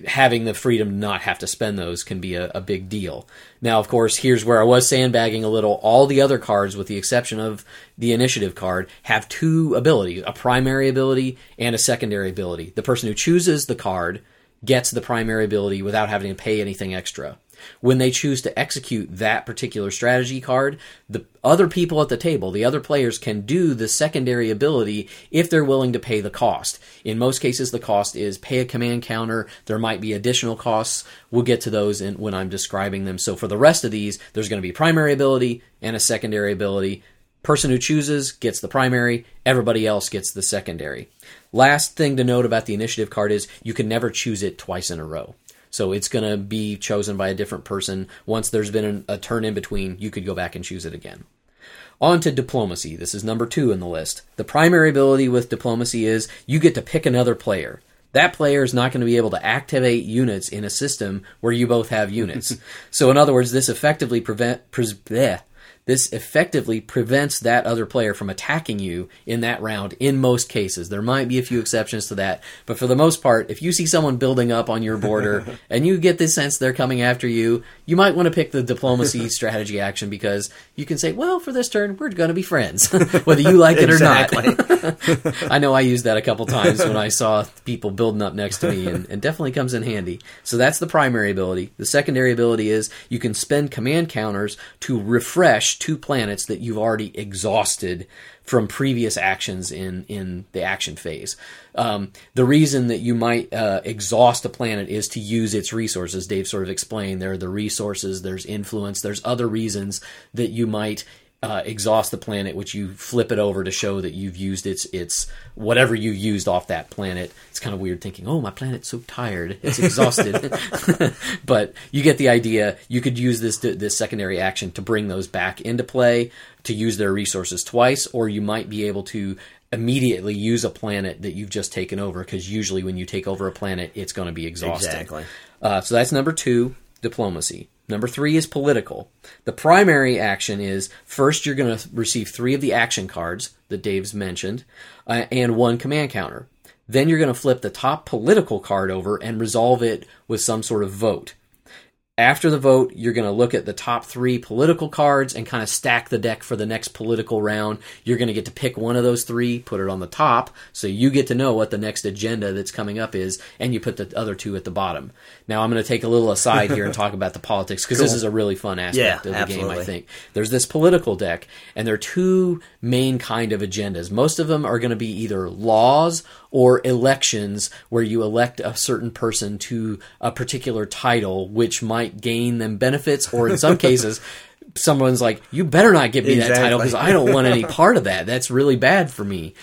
having the freedom to not have to spend those can be a, a big deal. Now, of course, here's where I was sandbagging a little. All the other cards, with the exception of the initiative card, have two abilities a primary ability and a secondary ability. The person who chooses the card gets the primary ability without having to pay anything extra. When they choose to execute that particular strategy card, the other people at the table, the other players, can do the secondary ability if they're willing to pay the cost. In most cases, the cost is pay a command counter. There might be additional costs. We'll get to those in, when I'm describing them. So for the rest of these, there's going to be primary ability and a secondary ability. Person who chooses gets the primary, everybody else gets the secondary. Last thing to note about the initiative card is you can never choose it twice in a row. So it's going to be chosen by a different person. Once there's been an, a turn in between, you could go back and choose it again. On to diplomacy. This is number two in the list. The primary ability with diplomacy is you get to pick another player. That player is not going to be able to activate units in a system where you both have units. so, in other words, this effectively prevent pres- bleh. This effectively prevents that other player from attacking you in that round. In most cases, there might be a few exceptions to that, but for the most part, if you see someone building up on your border and you get this sense they're coming after you, you might want to pick the diplomacy strategy action because you can say, "Well, for this turn, we're going to be friends, whether you like it or not." I know I used that a couple times when I saw people building up next to me, and, and definitely comes in handy. So that's the primary ability. The secondary ability is you can spend command counters to refresh two planets that you've already exhausted from previous actions in in the action phase. Um, the reason that you might uh, exhaust a planet is to use its resources. Dave sort of explained there are the resources, there's influence, there's other reasons that you might uh, exhaust the planet, which you flip it over to show that you've used its its whatever you used off that planet. It's kind of weird thinking, oh, my planet's so tired, it's exhausted. but you get the idea. You could use this this secondary action to bring those back into play to use their resources twice, or you might be able to immediately use a planet that you've just taken over because usually when you take over a planet, it's going to be exhausted. Exactly. Uh, so that's number two, diplomacy. Number three is political. The primary action is first you're going to receive three of the action cards that Dave's mentioned uh, and one command counter. Then you're going to flip the top political card over and resolve it with some sort of vote. After the vote, you're going to look at the top three political cards and kind of stack the deck for the next political round. You're going to get to pick one of those three, put it on the top, so you get to know what the next agenda that's coming up is, and you put the other two at the bottom. Now, I'm going to take a little aside here and talk about the politics because cool. this is a really fun aspect yeah, of the absolutely. game, I think. There's this political deck, and there are two main kind of agendas. Most of them are going to be either laws or elections where you elect a certain person to a particular title, which might gain them benefits, or in some cases, someone's like, "You better not give me Exactly. that title because I don't want any part of that. That's really bad for me."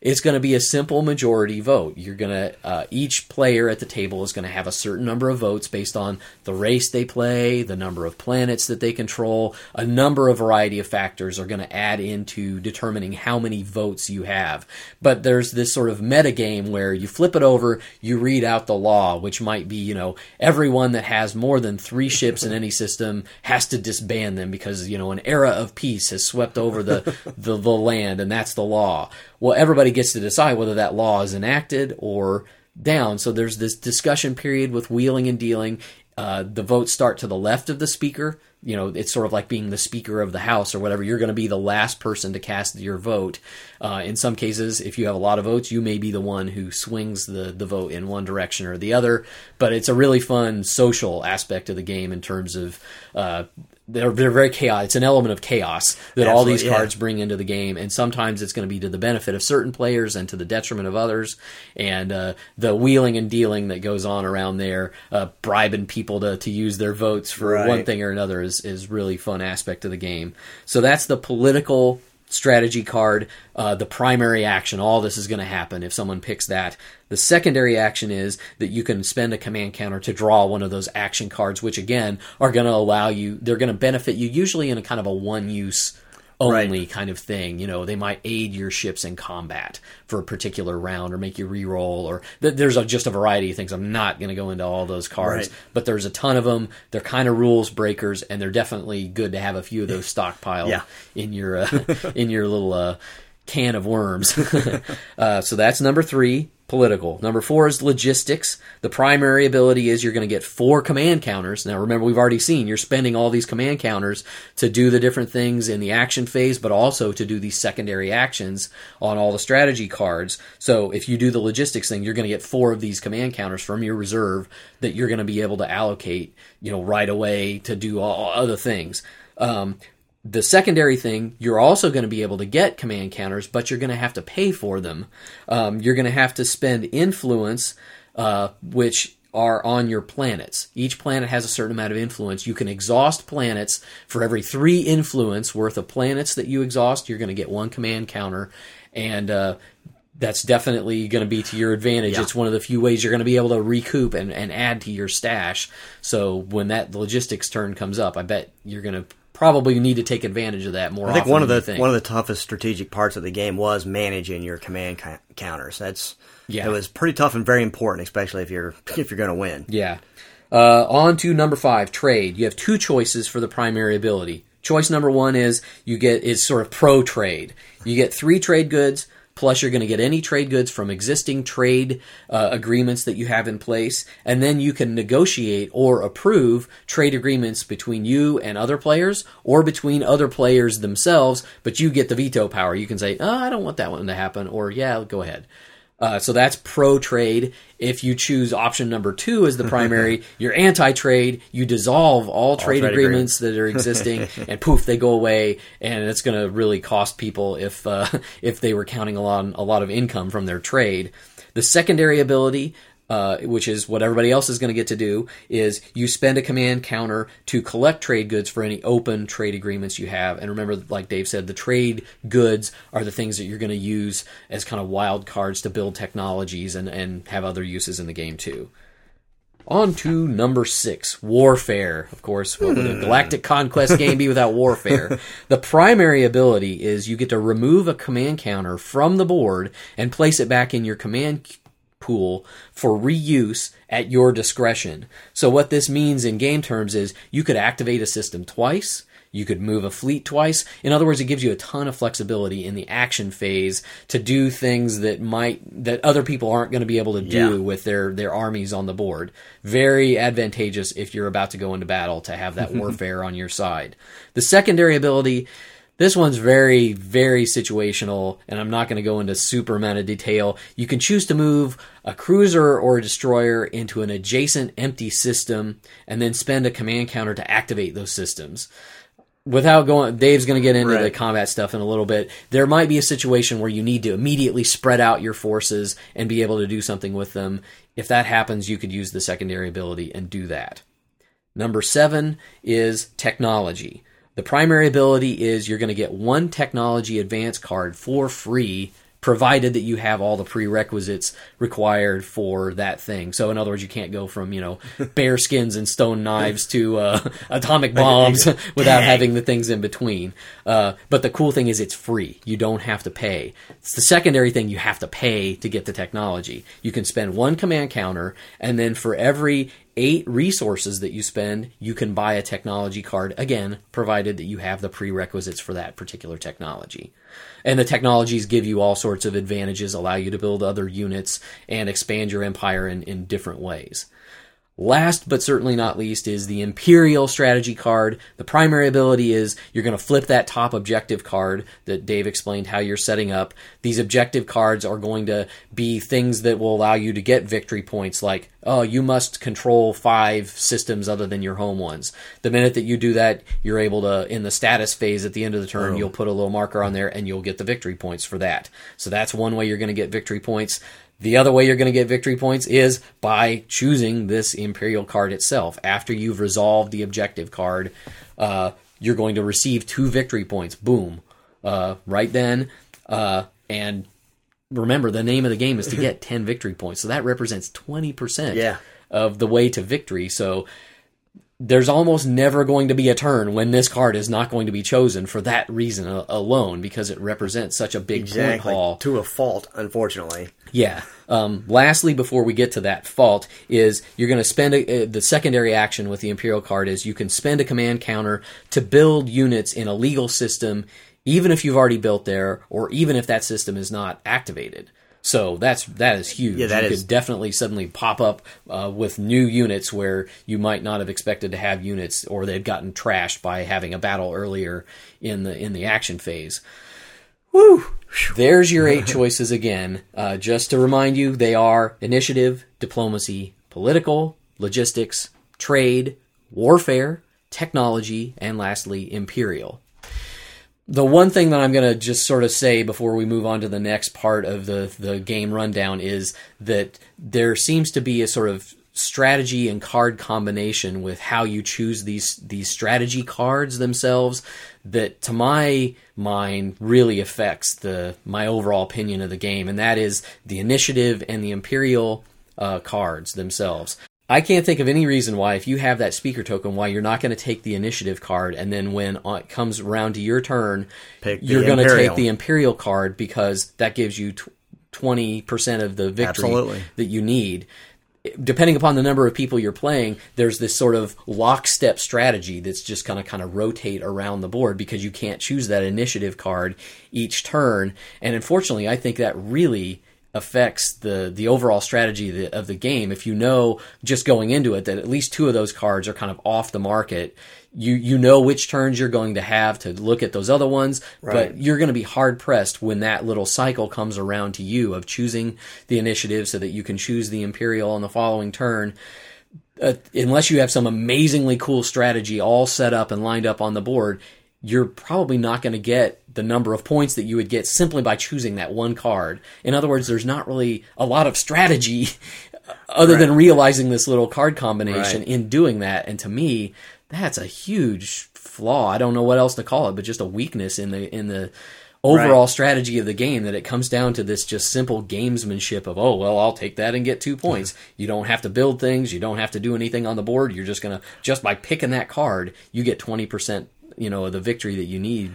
It's going to be a simple majority vote. You're going to uh, each player at the table is going to have a certain number of votes based on the race they play, the number of planets that they control. A number of variety of factors are going to add into determining how many votes you have. But there's this sort of meta game where you flip it over, you read out the law, which might be, you know, everyone that has more than three ships in any system has to disband them because, you know, an era of peace has swept over the, the, the land, and that's the law. Well, everybody gets to decide whether that law is enacted or down. So there's this discussion period with wheeling and dealing. Uh, the votes start to the left of the speaker. You know, it's sort of like being the speaker of the house or whatever. You're going to be the last person to cast your vote. Uh, in some cases, if you have a lot of votes, you may be the one who swings the, the vote in one direction or the other. But it's a really fun social aspect of the game in terms of uh, they're they're very chaotic. It's an element of chaos that all Absolutely, these yeah. cards bring into the game, and sometimes it's going to be to the benefit of certain players and to the detriment of others. And uh, the wheeling and dealing that goes on around there, uh, bribing people to, to use their votes for Right. one thing or another, is is really fun aspect of the game. So that's the political strategy card. Uh, the primary action, all this is going to happen if someone picks that. The secondary action is that you can spend a command counter to draw one of those action cards, which again are going to allow you. They're going to benefit you usually in a kind of a one use only kind of thing. You know, they might aid your ships in combat for a particular round or make you re-roll or th- there's a, just a variety of things. I'm not going to go into all those cards, Right. but there's a ton of them. They're kind of rules breakers and they're definitely good to have a few of those stockpiled Yeah. in your uh, in your little uh, can of worms. uh, so that's number three, political. Number four is logistics. The primary ability is you're going to get four command counters. Now remember, we've already seen you're spending all these command counters to do the different things in the action phase, but also to do these secondary actions on all the strategy cards. So if you do the logistics thing, you're going to get four of these command counters from your reserve that you're going to be able to allocate, you know, right away to do all other things. Um, the secondary thing, you're also going to be able to get command counters, but you're going to have to pay for them. Um, you're going to have to spend influence, uh, which are on your planets. Each planet has a certain amount of influence. You can exhaust planets for every three influence worth of planets that you exhaust. You're going to get one command counter, and uh, that's definitely going to be to your advantage. Yeah. It's one of the few ways you're going to be able to recoup and, and add to your stash. So when that logistics turn comes up, I bet you're going to probably need to take advantage of that more. I think often one of the think. one of the toughest strategic parts of the game was managing your command ca- counters. That's Yeah. it was pretty tough and very important, especially if you're if you're going to win. Yeah. Uh, on to number five, trade. You have two choices for the primary ability. Choice number one is you get is sort of pro trade. You get three trade goods. Plus, you're going to get any trade goods from existing trade uh, agreements that you have in place, and then you can negotiate or approve trade agreements between you and other players, or between other players themselves. But you get the veto power. You can say, "Oh, I don't want that one to happen," or "Yeah, go ahead." Uh, so that's pro trade. If you choose option number two as the primary, you're anti trade. You dissolve all, trade, trade agreements that are existing, and poof, they go away. And it's going to really cost people if uh, if they were counting a lot a lot of income from their trade. The secondary ability uh, which is what everybody else is going to get to do, is you spend a command counter to collect trade goods for any open trade agreements you have. And remember, like Dave said, the trade goods are the things that you're going to use as kind of wild cards to build technologies and, and have other uses in the game too. On to number six, Warfare. Of course, what would a Galactic Conquest game be without Warfare? The primary ability is you get to remove a command counter from the board and place it back in your command pool for reuse at your discretion. So what this means in game terms is you could activate a system twice. You could move a fleet twice. In other words, it gives you a ton of flexibility in the action phase to do things that might that other people aren't going to be able to do Yeah. with their their armies on the board. Very advantageous if you're about to go into battle to have that warfare on your side. The secondary ability this one's very, very situational, and I'm not going to go into super amount of detail. You can choose to move a cruiser or a destroyer into an adjacent empty system, and then spend a command counter to activate those systems. Without going, Dave's going to get into the combat stuff in a little bit. There might be a situation where you need to immediately spread out your forces and be able to do something with them. If that happens, you could use the secondary ability and do that. Number seven is technology. The primary ability is you're going to get one technology advance card for free, provided that you have all the prerequisites required for that thing. So, in other words, you can't go from you know bear skins and stone knives to uh, atomic bombs without having the things in between. Uh, but the cool thing is it's free. You don't have to pay. It's the secondary thing you have to pay to get the technology. You can spend one command counter, and then for every eight resources that you spend, you can buy a technology card, again, provided that you have the prerequisites for that particular technology. And the technologies give you all sorts of advantages, allow you to build other units, and expand your empire in, in different ways. Last but certainly not least is the Imperial strategy card. The primary ability is you're going to flip that top objective card that Dave explained how you're setting up. These objective cards are going to be things that will allow you to get victory points like, oh, you must control five systems other than your home ones. The minute that you do that, you're able to, in the status phase at the end of the turn, oh. you'll put a little marker on there and you'll get the victory points for that. So that's one way you're going to get victory points. The other way you're going to get victory points is by choosing this Imperial card itself. After you've resolved the objective card, uh, you're going to receive two victory points. Boom. Uh, right then. Uh, and remember, the name of the game is to get 10 victory points. So that represents 20% Yeah. of the way to victory. So there's almost never going to be a turn when this card is not going to be chosen for that reason alone because it represents such a big point haul. To a fault, unfortunately. Yeah. Um, lastly, before we get to that fault, is you're going to spend a, uh, the secondary action with the Imperial card is you can spend a command counter to build units in a legal system, even if you've already built there, or even if that system is not activated. So that's that is huge. Yeah, that you is- could definitely suddenly pop up uh, with new units where you might not have expected to have units, or they'd gotten trashed by having a battle earlier in the in the action phase. Woo! There's your eight choices again. Uh, just to remind you, they are initiative, diplomacy, political, logistics, trade, warfare, technology, and lastly, imperial. The one thing that I'm going to just sort of say before we move on to the next part of the, the game rundown is that there seems to be a sort of strategy and card combination with how you choose these these strategy cards themselves that to my mind really affects the my overall opinion of the game and that is the initiative and the imperial uh, cards themselves I can't think of any reason why, if you have that speaker token, why you're not going to take the initiative card, and then when uh, it comes around to your turn, Pick you're going to take the imperial card because that gives you twenty percent of the victory Absolutely. that you need. Depending upon the number of people you're playing, there's this sort of lockstep strategy that's just going to kind of rotate around the board because you can't choose that initiative card each turn. And unfortunately, I think that really affects the the overall strategy of the, of the game. If you know just going into it that at least two of those cards are kind of off the market, you you know which turns you're going to have to look at those other ones, Right. but you're going to be hard pressed when that little cycle comes around to you of choosing the initiative so that you can choose the imperial on the following turn. Uh, unless you have some amazingly cool strategy all set up and lined up on the board, you're probably not going to get the number of points that you would get simply by choosing that one card. In other words, there's not really a lot of strategy other than realizing this little card combination Right. in doing that. And to me, that's a huge flaw. I don't know what else to call it, but just a weakness in the in the overall Right. strategy of the game that it comes down to this just simple gamesmanship of oh well I'll take that and get two points. You don't have to build things, you don't have to do anything on the board. You're just gonna just by picking that card, you get twenty percent, you know, the victory that you need.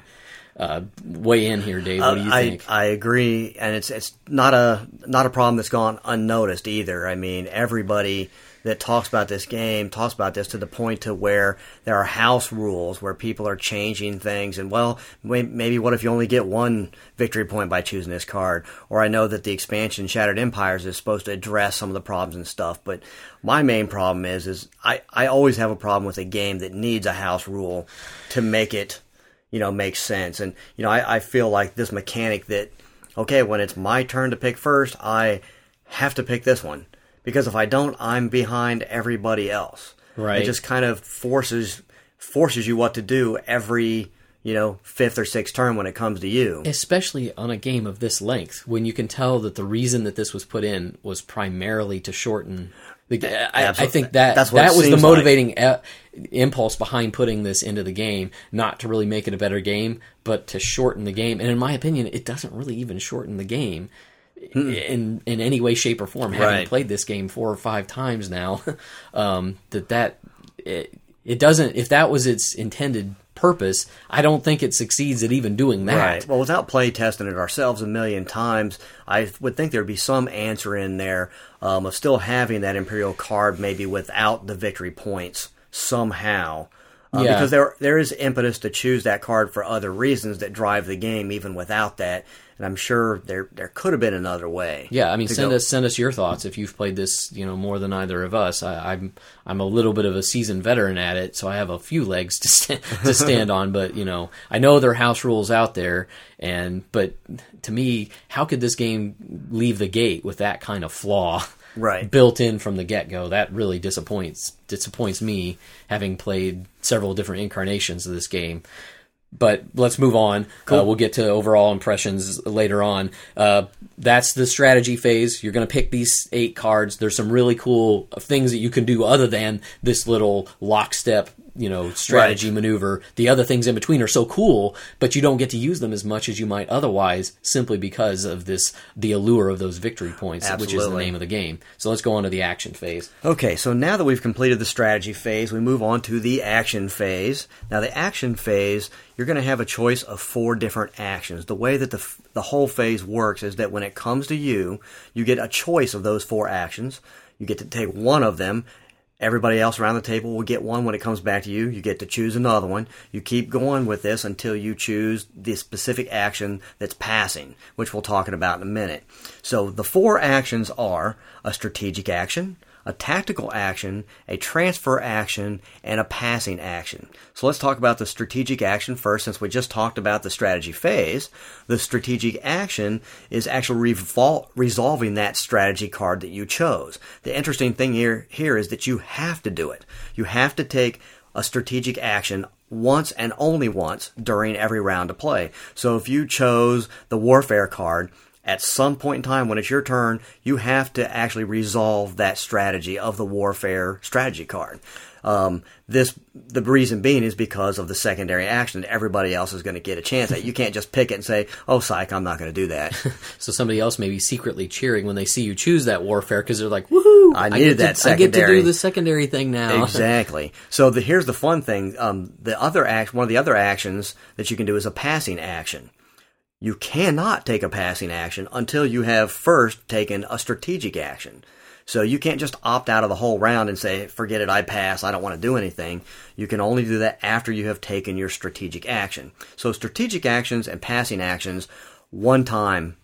Uh, weigh in here, Dave. What do you I, think? I agree, and it's it's not a not a problem that's gone unnoticed either. I mean, everybody that talks about this game talks about this to the point to where there are house rules where people are changing things, and well, maybe what if you only get one victory point by choosing this card? Or I know that the expansion Shattered Empires is supposed to address some of the problems and stuff, but my main problem is is I I always have a problem with a game that needs a house rule to make it you know, make sense. And, you know, I, I feel like this mechanic that, okay, when it's my turn to pick first, I have to pick this one. Because if I don't, I'm behind everybody else. Right. It just kind of forces forces you what to do every, you know, fifth or sixth turn when it comes to you. especially on a game of this length, when you can tell that the reason that this was put in was primarily to shorten the. I, I think that That's what that was the seems like. motivating uh impulse behind putting this into the game, not to really make it a better game, but to shorten the game. And in my opinion, it doesn't really even shorten the game. In in any way, shape, or form, having Hmm. Right. played this game four or five times now, um, that that it, it doesn't. If that was its intended purpose, I don't think it succeeds at even doing that. Right. Well, without play testing it ourselves a million times, I would think there'd be some answer in there um, of still having that Imperial card, maybe without the victory points somehow. Uh, Yeah. Because there there is impetus to choose that card for other reasons that drive the game, even without that. And I'm sure there there could have been another way. Yeah, I mean, send go. us send us your thoughts if you've played this, you know, more than either of us. I, I'm I'm a little bit of a seasoned veteran at it, so I have a few legs to st- to stand on. But you know, I know there are house rules out there, and but to me, how could this game leave the gate with that kind of flaw? Right. built in from the get go. That really disappoints disappoints me, having played several different incarnations of this game. But let's move on. Uh, we'll get to overall impressions later on. Uh, that's the strategy phase. You're going to pick these eight cards. There's some really cool things that you can do other than this little lockstep, you know, strategy Right. maneuver. The other things in between are so cool, but you don't get to use them as much as you might otherwise, simply because of this the allure of those victory points, which is the name of the game. So let's go on to the action phase. Okay, so now that we've completed the strategy phase, we move on to the action phase. Now, the action phase, you're going to have a choice of four different actions. The way that the, the whole phase works is that when it comes to you, you get a choice of those four actions. You get to take one of them. Everybody else around the table will get one when it comes back to you. You get to choose another one. You keep going with this until you choose the specific action that's passing, which we'll talk about in a minute. So the four actions are a strategic action, a tactical action, a transfer action, and a passing action. So let's talk about the strategic action first, since we just talked about the strategy phase. The strategic action is actually revol- resolving that strategy card that you chose. The interesting thing here, here is that you have to do it. You have to take a strategic action once and only once during every round of play. So if you chose the warfare card, at some point in time when it's your turn, you have to actually resolve that strategy of the warfare strategy card. Um, this the reason being is because of the secondary action. Everybody else is going to get a chance at. You can't just pick it and say, "Oh, psych, I'm not going to do that." So somebody else may be secretly cheering when they see you choose that warfare because they're like, "Woohoo! I needed get that to, I get to do the secondary thing now." exactly. So the, here's the fun thing. Um, the other act, one of the other actions that you can do is a passing action. You cannot take a passing action until you have first taken a strategic action. So you can't just opt out of the whole round and say, forget it, I pass, I don't want to do anything. You can only do that after you have taken your strategic action. So strategic actions and passing actions, one time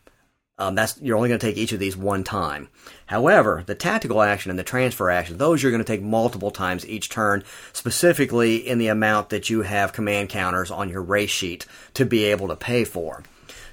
Um, that's you're only going to take each of these one time. However, the tactical action and the transfer action, those you're going to take multiple times each turn, specifically in the amount that you have command counters on your race sheet to be able to pay for.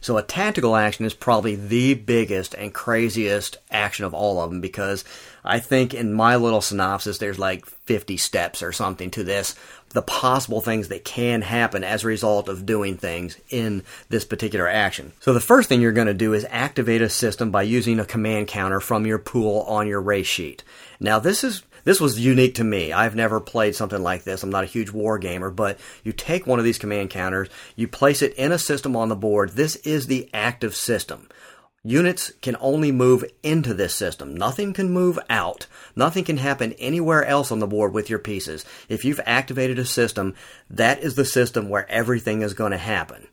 So a tactical action is probably the biggest and craziest action of all of them because I think in my little synopsis there's like 50 steps or something to this the possible things that can happen as a result of doing things in this particular action. So the first thing you're going to do is activate a system by using a command counter from your pool on your race sheet. Now this is this was unique to me. I've never played something like this. I'm not a huge war gamer, but you take one of these command counters, you place it in a system on the board. This is the active system. Units can only move into this system. Nothing can move out. Nothing can happen anywhere else on the board with your pieces. If you've activated a system, that is the system where everything is going to happen.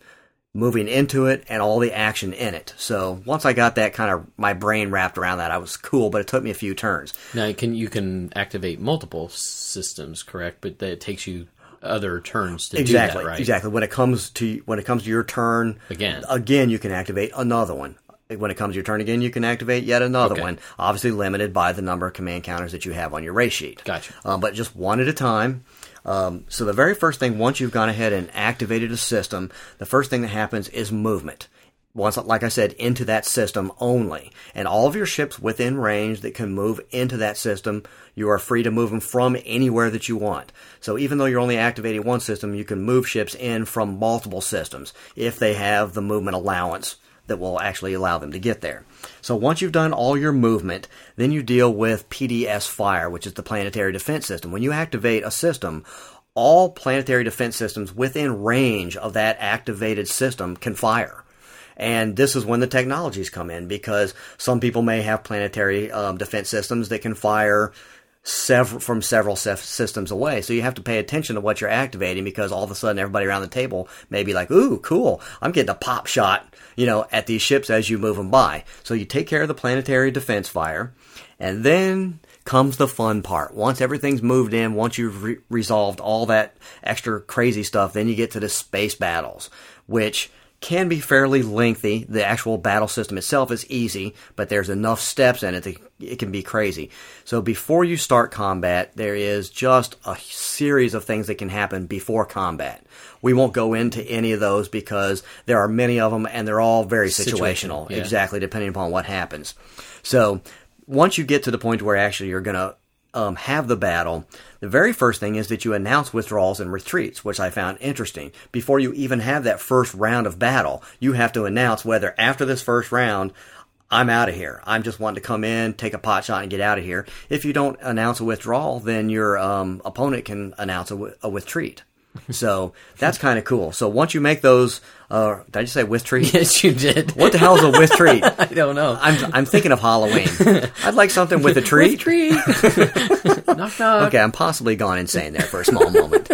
Moving into it and all the action in it. So once I got that kind of my brain wrapped around that, I was cool, but it took me a few turns. Now you can you can activate multiple systems, correct? But that takes you other turns to exactly, do that, right? Exactly. When it comes to when it comes to your turn, Again. again, you can activate another one. When it comes to your turn again, you can activate yet another Okay. one. Obviously, limited by the number of command counters that you have on your race sheet. Gotcha. Um, but just one at a time. Um, so the very first thing, once you've gone ahead and activated a system, the first thing that happens is movement. Once, like I said, into that system only. And all of your ships within range that can move into that system, you are free to move them from anywhere that you want. So even though you're only activating one system, you can move ships in from multiple systems if they have the movement allowance that will actually allow them to get there. So once you've done all your movement, then you deal with PDS Fire, which is the planetary defense system. When you activate a system, all planetary defense systems within range of that activated system can fire. And this is when the technologies come in because some people may have planetary um, defense systems that can fire several from several systems away. So you have to pay attention to what you're activating because all of a sudden everybody around the table may be like, "Ooh, cool! I'm getting a pop shot," you know, at these ships as you move them by. So you take care of the planetary defense fire, and then comes the fun part. Once everything's moved in, once you've re- resolved all that extra crazy stuff, then you get to the space battles, which can be fairly lengthy. The actual battle system itself is easy, but there's enough steps in it that it can be crazy. So before you start combat, there is just a series of things that can happen before combat. We won't go into any of those because there are many of them and they're all very situational, Situational, yeah. exactly depending upon what happens. So once you get to the point where actually you're going to um, have the battle, the very first thing is that you announce withdrawals and retreats, which I found interesting. Before you even have that first round of battle, you have to announce whether after this first round, I'm out of here. I'm just wanting to come in, take a pot shot, and get out of here. If you don't announce a withdrawal, then your um, opponent can announce a, wi- a retreat. So that's kind of cool. So once you make those, uh, did I just say retreat? Yes, you did. What the hell is a retreat? I don't know. I'm I'm thinking of Halloween. I'd like something with a treat. Tree. knock knock. Okay, I'm possibly gone insane there for a small moment.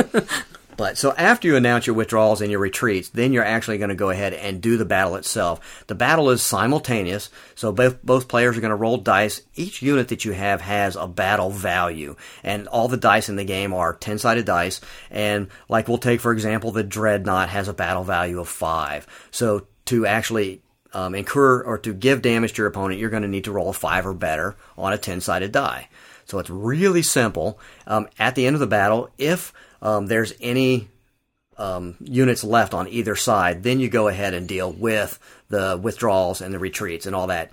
But so after you announce your withdrawals and your retreats, then you're actually going to go ahead and do the battle itself. The battle is simultaneous, so both both players are going to roll dice. Each unit that you have has a battle value, and all the dice in the game are ten sided dice. And like we'll take for example, the dreadnought has a battle value of five. So to actually um, incur or to give damage to your opponent, you're going to need to roll a five or better on a ten sided die. So it's really simple. Um, at the end of the battle, if um, there's any um, units left on either side, then you go ahead and deal with the withdrawals and the retreats and all that.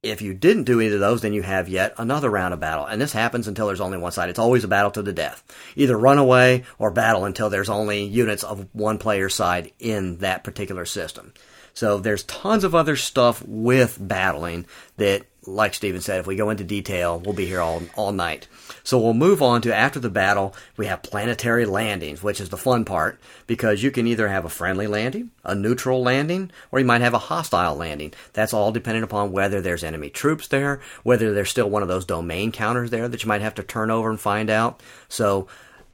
If you didn't do either of those, then you have yet another round of battle. And this happens until there's only one side. It's always a battle to the death. Either run away or battle until there's only units of one player's side in that particular system. So there's tons of other stuff with battling that, like Steven said, if we go into detail, we'll be here all, all night. So we'll move on to after the battle, we have planetary landings, which is the fun part, because you can either have a friendly landing, a neutral landing, or you might have a hostile landing. That's all dependent upon whether there's enemy troops there, whether there's still one of those domain counters there that you might have to turn over and find out. So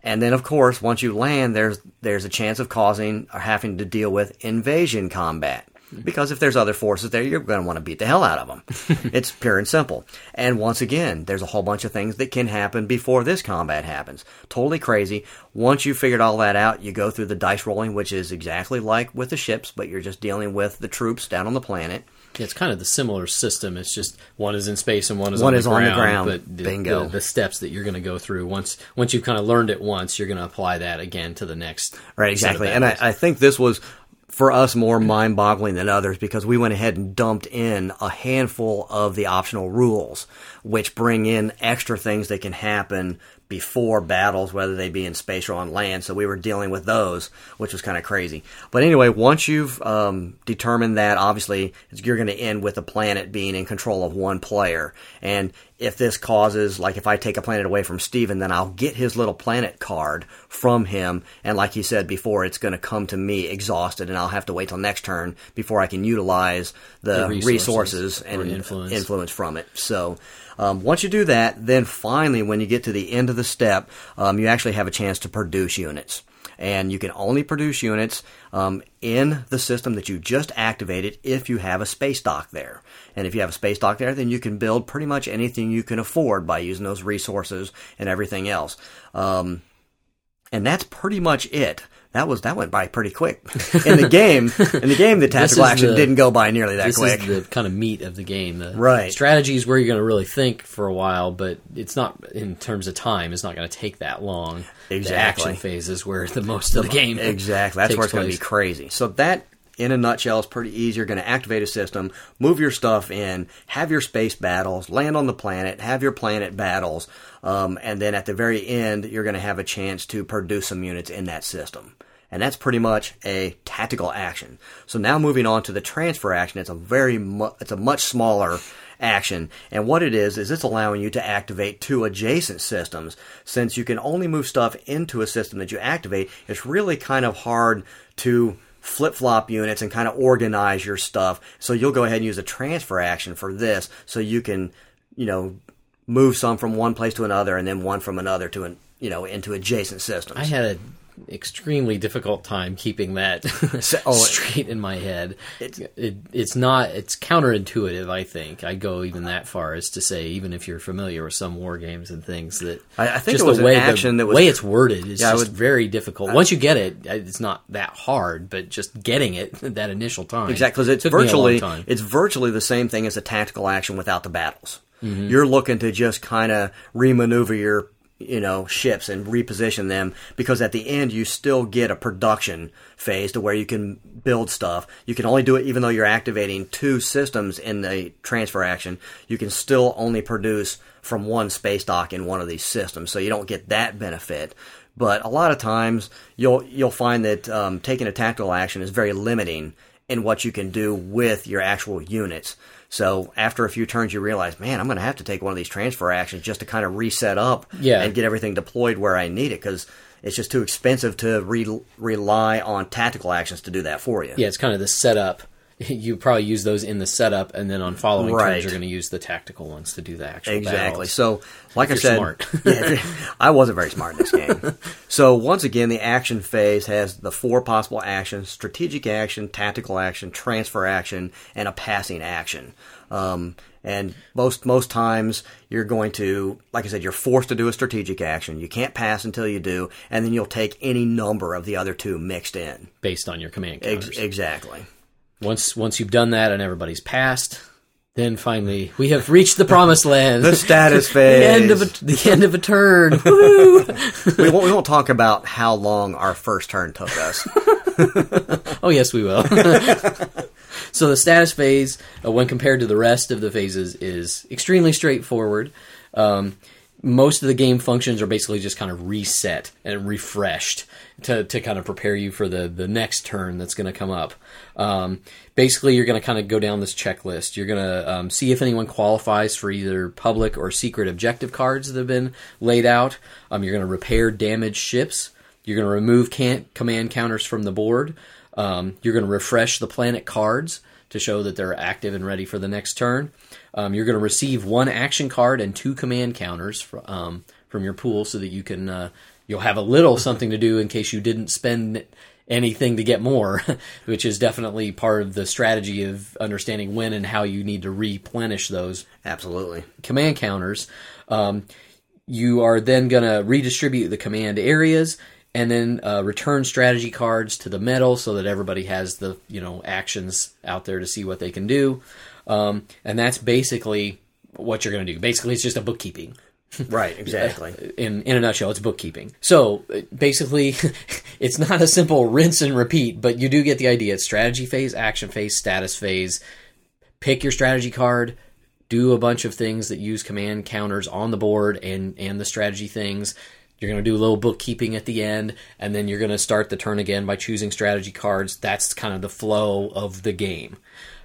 and then, of course, once you land, there's there's a chance of causing or having to deal with invasion combat. Because if there's other forces there, you're going to want to beat the hell out of them. it's pure and simple. And once again, there's a whole bunch of things that can happen before this combat happens. Totally crazy. Once you've figured all that out, you go through the dice rolling, which is exactly like with the ships, but you're just dealing with the troops down on the planet. It's kind of the similar system. It's just one is in space and one is One on is the on the ground. ground. But the, Bingo. The, the steps that you're going to go through once once you've kind of learned it once, you're going to apply that again to the next. Right, exactly. And I. I think this was for us more mind boggling than others because we went ahead and dumped in a handful of the optional rules, which bring in extra things that can happen before battles, whether they be in space or on land. So we were dealing with those, which was kind of crazy. But anyway, once you've um, determined that, obviously, you're going to end with the planet being in control of one player. And if this causes, like if I take a planet away from Steven, then I'll get his little planet card from him. And like he said before, it's going to come to me exhausted, and I'll have to wait till next turn before I can utilize the, The resources resources, and influence. influence from it. So um, once you do that, then finally, when you get to the end of the step, um, you actually have a chance to produce units. And you can only produce units um, in the system that you just activated if you have a space dock there. And if you have a space dock there, then you can build pretty much anything you can afford by using those resources and everything else. Um, and that's pretty much it. That was that went by pretty quick. In the game, in the game, the tactical action the- didn't go by nearly that this quick. This is the kind of meat of the game. The Right. strategy is where you're going to really think for a while, but it's not in terms of time. It's not going to take that long. Exactly. The action phase is where the most of the game Exactly. That's where it's going to be crazy. So that, in a nutshell, is pretty easy. You're going to activate a system, move your stuff in, have your space battles, land on the planet, have your planet battles, um, and then at the very end, you're going to have a chance to produce some units in that system. And that's pretty much a tactical action. So now moving on to the transfer action, it's a very mu- it's a much smaller action. And what it is is it's allowing you to activate two adjacent systems. Since you can only move stuff into a system that you activate, it's really kind of hard to flip flop units and kind of organize your stuff. So you'll go ahead and use a transfer action for this so you can, you know, move some from one place to another and then one from another to an you know into adjacent systems. I had an extremely difficult time keeping that oh, straight in my head. It, it's not. It's counterintuitive. I think I go even that far as to say, even if you're familiar with some war games and things, that I- I think just it was the an way action the that was- way it's worded is Yeah, just would- very difficult. Once you get it, it's not that hard, but just getting it that initial time Exactly, because it's took me a long virtually it's virtually the same thing as a tactical action without the battles. Mm-hmm. You're looking to just kind of remaneuver your you know ships and reposition them because at the end you still get a production phase to where you can build stuff. You can only do it even though you're activating two systems in the transfer action. You can still only produce from one space dock in one of these systems, so you don't get that benefit. But a lot of times you'll you'll find that um, taking a tactical action is very limiting in what you can do with your actual units. So after a few turns, you realize, man, I'm going to have to take one of these transfer actions just to kind of reset up Yeah. and get everything deployed where I need it because it's just too expensive to re- rely on tactical actions to do that for you. yeah, it's kind of the setup. You probably use those in the setup, and then on following Right. turns, you're going to use the tactical ones to do the actual Exactly. battles. So, like I said, smart. yeah, I wasn't very smart in this game. so, once again, the action phase has the four possible actions: strategic action, tactical action, transfer action, and a passing action. Um, and most most times, you're going to, like I said, you're forced to do a strategic action. You can't pass until you do, and then you'll take any number of the other two mixed in. based on your command Ex- exactly. Once once you've done that and everybody's passed, then finally we have reached the promised land. The status phase. the end of a, the end of a turn. We, won't, we won't talk about how long our first turn took us. oh yes, we will. so the status phase, uh, when compared to the rest of the phases, is extremely straightforward. Um, most of the game functions are basically just kind of reset and refreshed to, to kind of prepare you for the, the next turn that's going to come up. Um, basically, you're going to kind of go down this checklist. You're going to um, see if anyone qualifies for either public or secret objective cards that have been laid out. Um, you're going to repair damaged ships. You're going to remove can- command counters from the board. Um, you're going to refresh the planet cards to show that they're active and ready for the next turn. Um, you're going to receive one action card and two command counters fr- um, from your pool, so that you can uh, you'll have a little something to do in case you didn't spend anything to get more, which is definitely part of the strategy of understanding when and how you need to replenish those Absolutely. command counters. Um, you are then going to redistribute the command areas and then uh, return strategy cards to the metal so that everybody has the you know actions out there to see what they can do. Um, and that's basically what you're going to do. Basically, it's just a bookkeeping. Right, exactly. In in a nutshell, it's bookkeeping. So uh, basically, it's not a simple rinse and repeat, but you do get the idea. It's strategy phase, action phase, status phase. Pick your strategy card. Do a bunch of things that use command counters on the board and and the strategy things. You're going to do a little bookkeeping at the end, and then you're going to start the turn again by choosing strategy cards. That's kind of the flow of the game.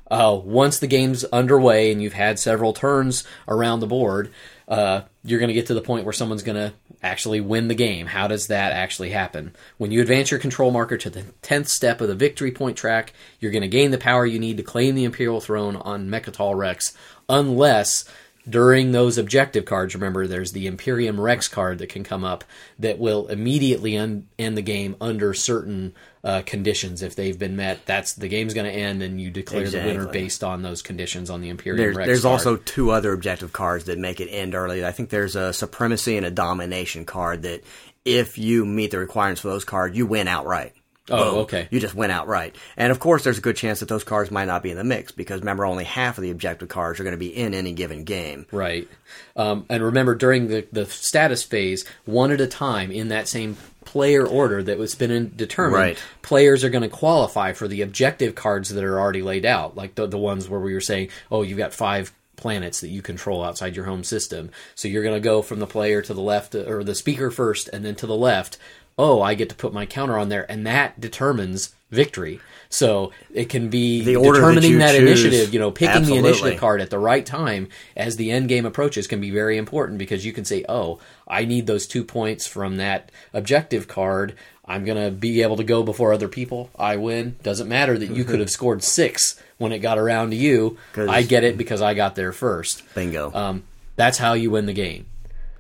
Uh, once the game's underway and you've had several turns around the board, uh, you're going to get to the point where someone's going to actually win the game. How does that actually happen? When you advance your control marker to the 10th step of the victory point track, you're going to gain the power you need to claim the Imperial throne on Mecatol Rex, unless during those objective cards, remember there's the Imperium Rex card that can come up that will immediately un- end the game under certain uh, conditions. If they've been met, that's the game's going to end, and you declare the winner based on those conditions on the Imperium There's, Rex. there's also two other objective cards that make it end early. I think there's a supremacy and a domination card that if you meet the requirements for those cards, you win outright. Oh, Boom. okay. You just win outright. And of course, there's a good chance that those cards might not be in the mix because remember, only half of the objective cards are going to be in any given game. Right. Um, and remember, during the, the status phase, one at a time in that same player order that was been determined, Right. players are going to qualify for the objective cards that are already laid out, like the, the ones where we were saying, oh, you've got five planets that you control outside your home system. So you're going to go from the player to the left, or the speaker first, and then to the left. Oh, I get to put my counter on there, and that determines victory. So it can be The order determining you that initiative, you know, picking Absolutely. the initiative card at the right time as the end game approaches can be very important because you can say, "Oh, I need those two points from that objective card. I'm gonna be able to go before other people. I win. Doesn't matter that you could have scored six when it got around to you. I get it because I got there first. Bingo. Um, that's how you win the game.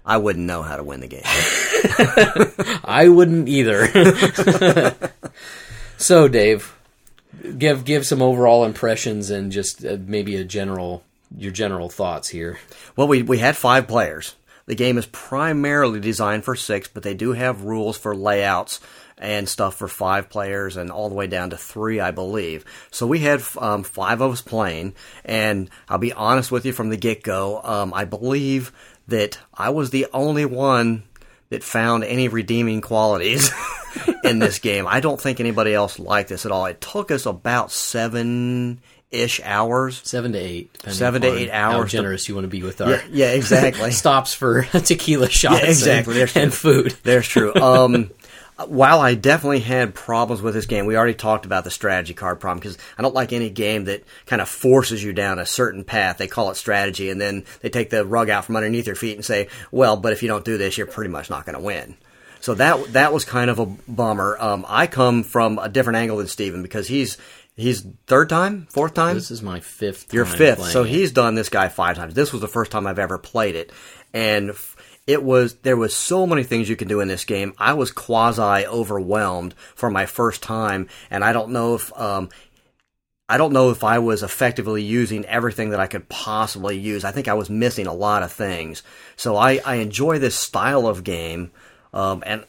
I wouldn't know how to win the game. I wouldn't either. so, Dave, give give some overall impressions and just uh, maybe a general your general thoughts here. Well, we, we had five players. The game is primarily designed for six, but they do have rules for layouts and stuff for five players and all the way down to three, I believe. So we had um, five of us playing, and I'll be honest with you from the get go, um, I believe that I was the only one that found any redeeming qualities in this game. I don't think anybody else liked this at all. It took us about seven ish hours. Seven to eight. depending Seven to eight How hours to- generous you want to be with our Yeah, yeah, exactly. stops for tequila shots. Yeah, exactly. And, and food. There's true. Um, while I definitely had problems with this game, we already talked about the strategy card problem because I don't like any game that kind of forces you down a certain path. They call it strategy, and then they take the rug out from underneath your feet and say, "Well, but if you don't do this, you're pretty much not going to win." So that that was kind of a bummer. Um, I come from a different angle than Steven because he's he's third time, fourth time. This is my fifth. Your fifth. So it. he's done this guy five times. This was the first time I've ever played it, and it was there was so many things you can do in this game. I was quasi overwhelmed for my first time, and I don't know if um, I don't know if I was effectively using everything that I could possibly use. I think I was missing a lot of things. So I, I enjoy this style of game, um, and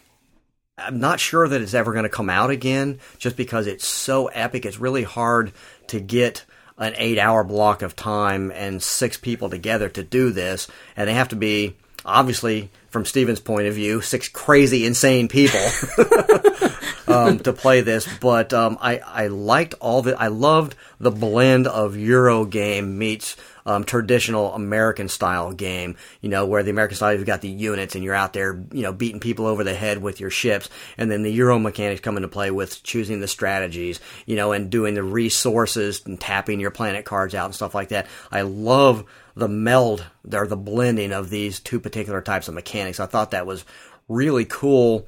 I'm not sure that it's ever going to come out again just because it's so epic. It's really hard to get an eight hour block of time and six people together to do this. And they have to be, obviously, from Steven's point of view, six crazy, insane people um, to play this. But um, I, I liked all the, I loved the blend of Euro game meets um, traditional American style game, you know, where the American style you've got the units and you're out there, you know, beating people over the head with your ships, and then the Euro mechanics come into play with choosing the strategies, you know, and doing the resources and tapping your planet cards out and stuff like that. I love the meld or the blending of these two particular types of mechanics. I thought that was really cool.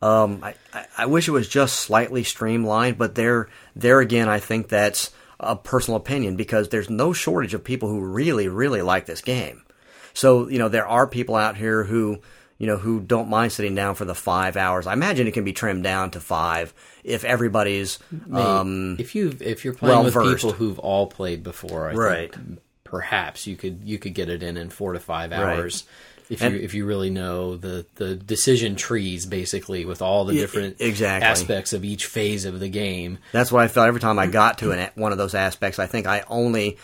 Um, I, I- wish it was just slightly streamlined, but there, there again, I think that's a personal opinion because there's no shortage of people who really, really like this game. So, you know, there are people out here who, you know, who don't mind sitting down for the five hours. I imagine it can be trimmed down to five if everybody's, um, if you if you're playing with well-versed. people who've all played before, I Right. think perhaps you could you could get it in in four to five hours. If And- you if you really know the the decision trees, basically, with all the different exactly. aspects of each phase of the game. That's what I felt every time I got to an, one of those aspects. I think I only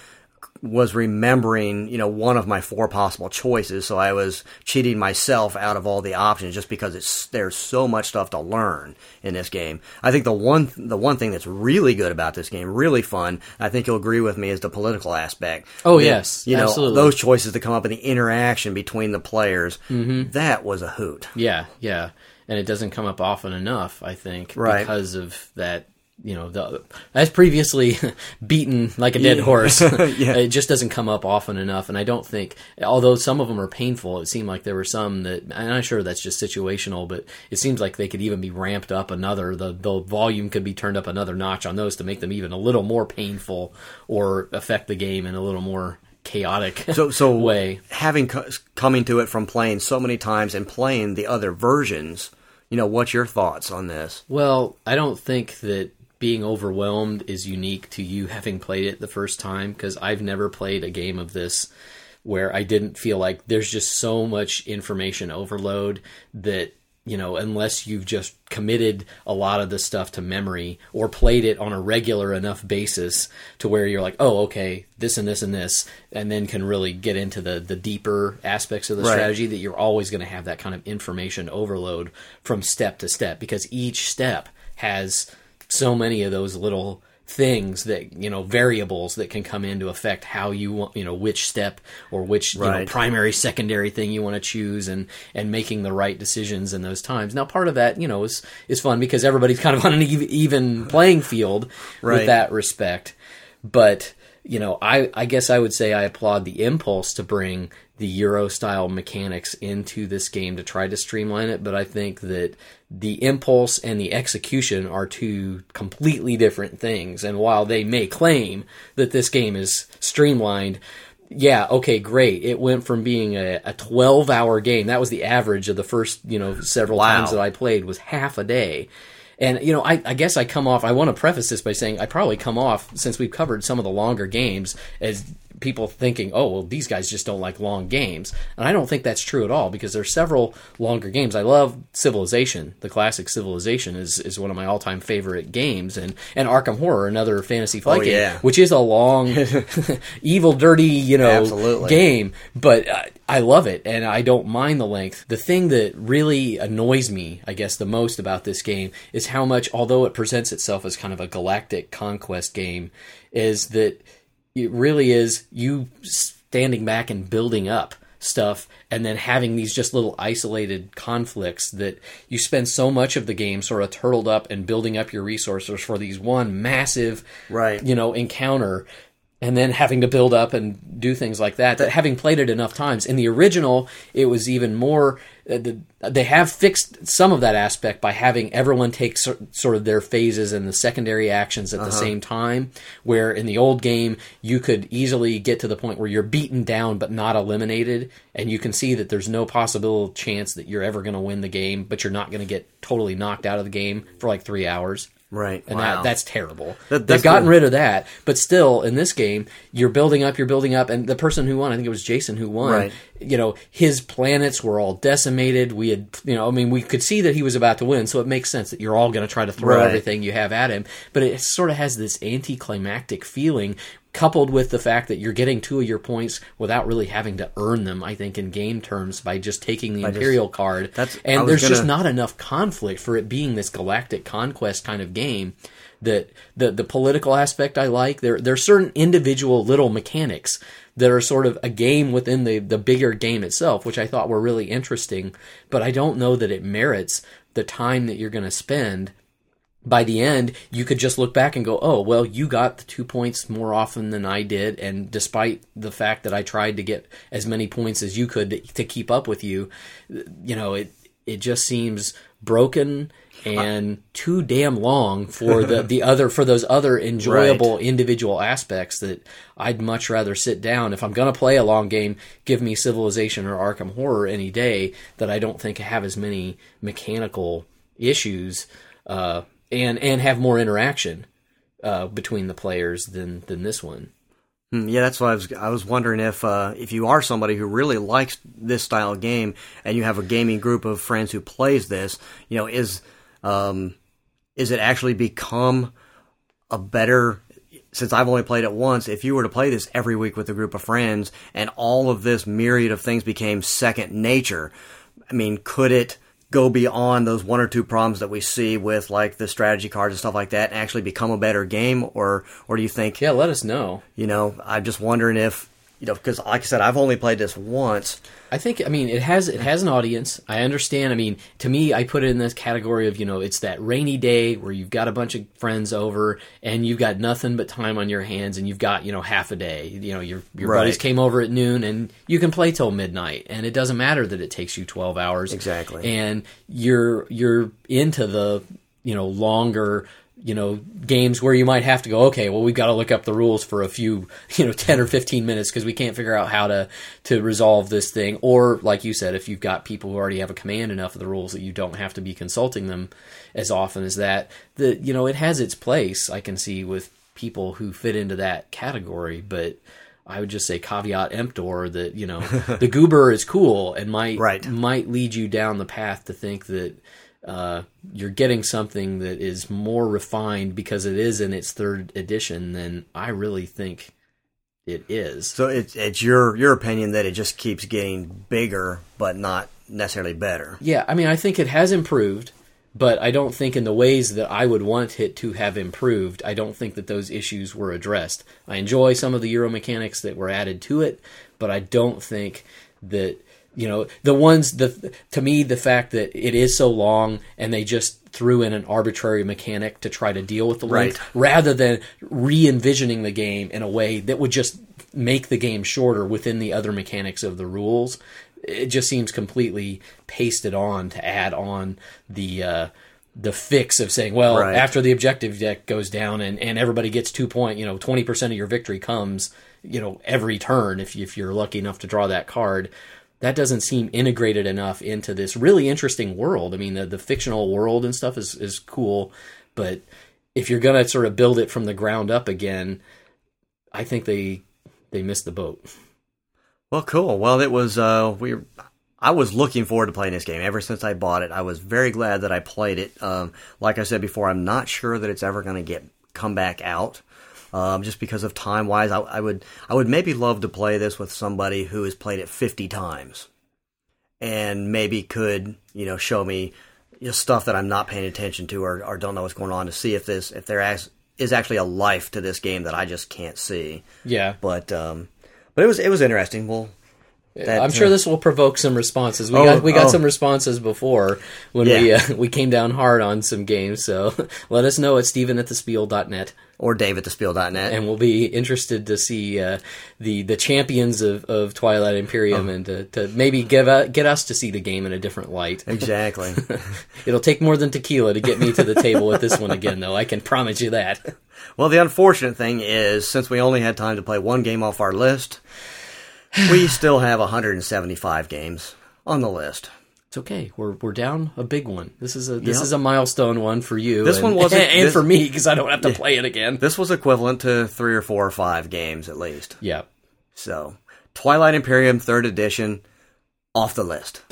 was remembering, you know, one of my four possible choices, so I was cheating myself out of all the options just because it's there's so much stuff to learn in this game. I think the one the one thing that's really good about this game, really fun, I think you'll agree with me, is the political aspect. Oh, The- yes, you know absolutely. those choices that come up in the interaction between the players. Mm-hmm. That was a hoot. Yeah, yeah, and it doesn't come up often enough, I think, Right. because of that. You know, the, as previously beaten like a dead horse, Yeah. it just doesn't come up often enough. And I don't think, although some of them are painful, it seemed like there were some that, and I'm not sure that's just situational, but it seems like they could even be ramped up another. The the volume could be turned up another notch on those to make them even a little more painful or affect the game in a little more chaotic so so way. having co- coming to it from playing so many times and playing the other versions you know what's your thoughts on this Well, I don't think that being overwhelmed is unique to you having played it the first time because I've never played a game of this where I didn't feel like there's just so much information overload that you know unless you've just committed a lot of the stuff to memory or played it on a regular enough basis to where you're like oh okay this and this and this and then can really get into the the deeper aspects of the Right. strategy that you're always going to have that kind of information overload from step to step because each step has so many of those little things that you know variables that can come in to affect how you want you know which step or which you know, primary secondary thing you want to choose and and making the right decisions in those times. Now part of that you know is is fun because everybody's kind of on an even playing field Right. with that respect. But you know I I guess I would say I applaud the impulse to bring the Euro style mechanics into this game to try to streamline it, but I think that the impulse and the execution are two completely different things. And while they may claim that this game is streamlined, yeah, okay, great. It went from being a, a 12 hour game. That was the average of the first, you know, several Wow. times that I played was half a day. And you know, I, I guess I come off. I want to preface this by saying I probably come off since we've covered some of the longer games as people thinking, oh, well, these guys just don't like long games, and I don't think that's true at all because there's several longer games. I love Civilization, the classic Civilization is is one of my all time favorite games, and and Arkham Horror, another fantasy flight Oh, game, yeah. which is a long, evil, dirty, you know, Absolutely. game, but uh, I love it and I don't mind the length. The thing that really annoys me, I guess, the most about this game is how much, although it presents itself as kind of a galactic conquest game, is that it really is you standing back and building up stuff and then having these just little isolated conflicts that you spend so much of the game sort of turtled up and building up your resources for these one massive Right. you know encounter and then having to build up and do things like that that having played it enough times. In the original it was even more uh, the, they have fixed some of that aspect by having everyone take sor- sort of their phases and the secondary actions at the same time where in the old game you could easily get to the point where you're beaten down but not eliminated and you can see that there's no possible chance that you're ever going to win the game but you're not going to get totally knocked out of the game for like 3 hours Right. and Wow. that that's terrible. That- They've gotten the- rid of that, but still in this game, you're building up, you're building up, and the person who won, I think it was Jason who won. Right. You know, his planets were all decimated. We had, you know, I mean, we could see that he was about to win, so it makes sense that you're all going to try to throw Right. everything you have at him. But it sort of has this anticlimactic feeling. Coupled with the fact that you're getting two of your points without really having to earn them, I think in game terms by just taking the just- Imperial card, That's- and there's just gonna- not enough conflict for it being this galactic conquest kind of game that the the political aspect I like. There there are certain individual little mechanics that are sort of a game within the the bigger game itself, which I thought were really interesting. But I don't know that it merits the time that you're going to spend. By the end, you could just look back and go, "Oh, well, you got the two points more often than I did, and despite the fact that I tried to get as many points as you could to, to keep up with you, you know, it it just seems broken and too damn long for the, the other for those other enjoyable individual aspects that I'd much rather sit down. If I'm going to play a long game give me civilization or Arkham horror any day that I don't think have as many mechanical issues uh, and and have more interaction uh, between the players than than this one. Hmm, yeah, that's why I was I was wondering if uh, if you are somebody who really likes this style of game and you have a gaming group of friends who plays this, you know, is um, is it actually become a better since I've only played it once, if you were to play this every week with a group of friends and all of this myriad of things became second nature, I mean, could it go beyond those one or two problems that we see with like the strategy cards and stuff like that and actually become a better game or or do you think Yeah, let us know. you know i'm just wondering if you know because like i said i've only played this once I think I mean it has it has an audience. I understand. I mean, to me, I put it in this category of you know it's that rainy day where you've got a bunch of friends over and you've got nothing but time on your hands and you've got you know half a day. You know your your Right. buddies came over at noon and you can play till midnight and it doesn't matter that it takes you twelve hours Exactly. And you're you're into the you know longer you know games where you might have to go okay well we've got to look up the rules for a few you know 10 or 15 minutes because we can't figure out how to to resolve this thing or like you said if you've got people who already have a command enough of the rules that you don't have to be consulting them as often as that the you know it has its place i can see with people who fit into that category but I would just say caveat emptor that you know the goober is cool and might Right. might lead you down the path to think that uh, you're getting something that is more refined because it is in its third edition than I really think it is. so it's it's your your opinion that it just keeps getting bigger but not necessarily better Yeah, I mean, I think it has improved, but I don't think in the ways that I would want it to have improved. I don't think that those issues were addressed. I enjoy some of the Euro mechanics that were added to it, but I don't think that you know the ones the to me the fact that it is so long and they just threw in an arbitrary mechanic to try to deal with the length Right. rather than re-envisioning the game in a way that would just make the game shorter within the other mechanics of the rules it just seems completely pasted on to add on the uh, the fix of saying, well, Right. after the objective deck goes down and, and everybody gets two point, you know, twenty percent of your victory comes, you know, every turn if you, if you're lucky enough to draw that card. That doesn't seem integrated enough into this really interesting world. I mean, the, the fictional world and stuff is is cool, but if you're gonna sort of build it from the ground up again, I think they they missed the boat. Well, cool. Well, it was uh, we. I was looking forward to playing this game ever since I bought it. I was very glad that I played it. Um, like I said before, I'm not sure that it's ever going to get come back out, um, just because of time wise. I, I would I would maybe love to play this with somebody who has played it 50 times, and maybe could you know show me just stuff that I'm not paying attention to or, or don't know what's going on to see if this if there is actually a life to this game that I just can't see. Yeah, But um, but it was it was interesting. Well, that, I'm sure uh, this will provoke some responses. We Oh, got we got oh. some responses before when we uh, we came down hard on some games. So let us know at Stephen at thespiel.net, or Dave at thespiel.net. and we'll be interested to see uh, the the champions of, of Twilight Imperium Oh. and to, to maybe give uh, get us to see the game in a different light. exactly. It'll take more than tequila to get me to the table with this one again, though. I can promise you that. well, the unfortunate thing is, since we only had time to play one game off our list, we still have 175 games on the list. It's okay. We're we're down a big one. This is a this Yep. is a milestone one for you. This and, one wasn't- and this- for me because I don't have to play it again. This was equivalent to three or four or five games at least. yeah. So, Twilight Imperium third edition off the list.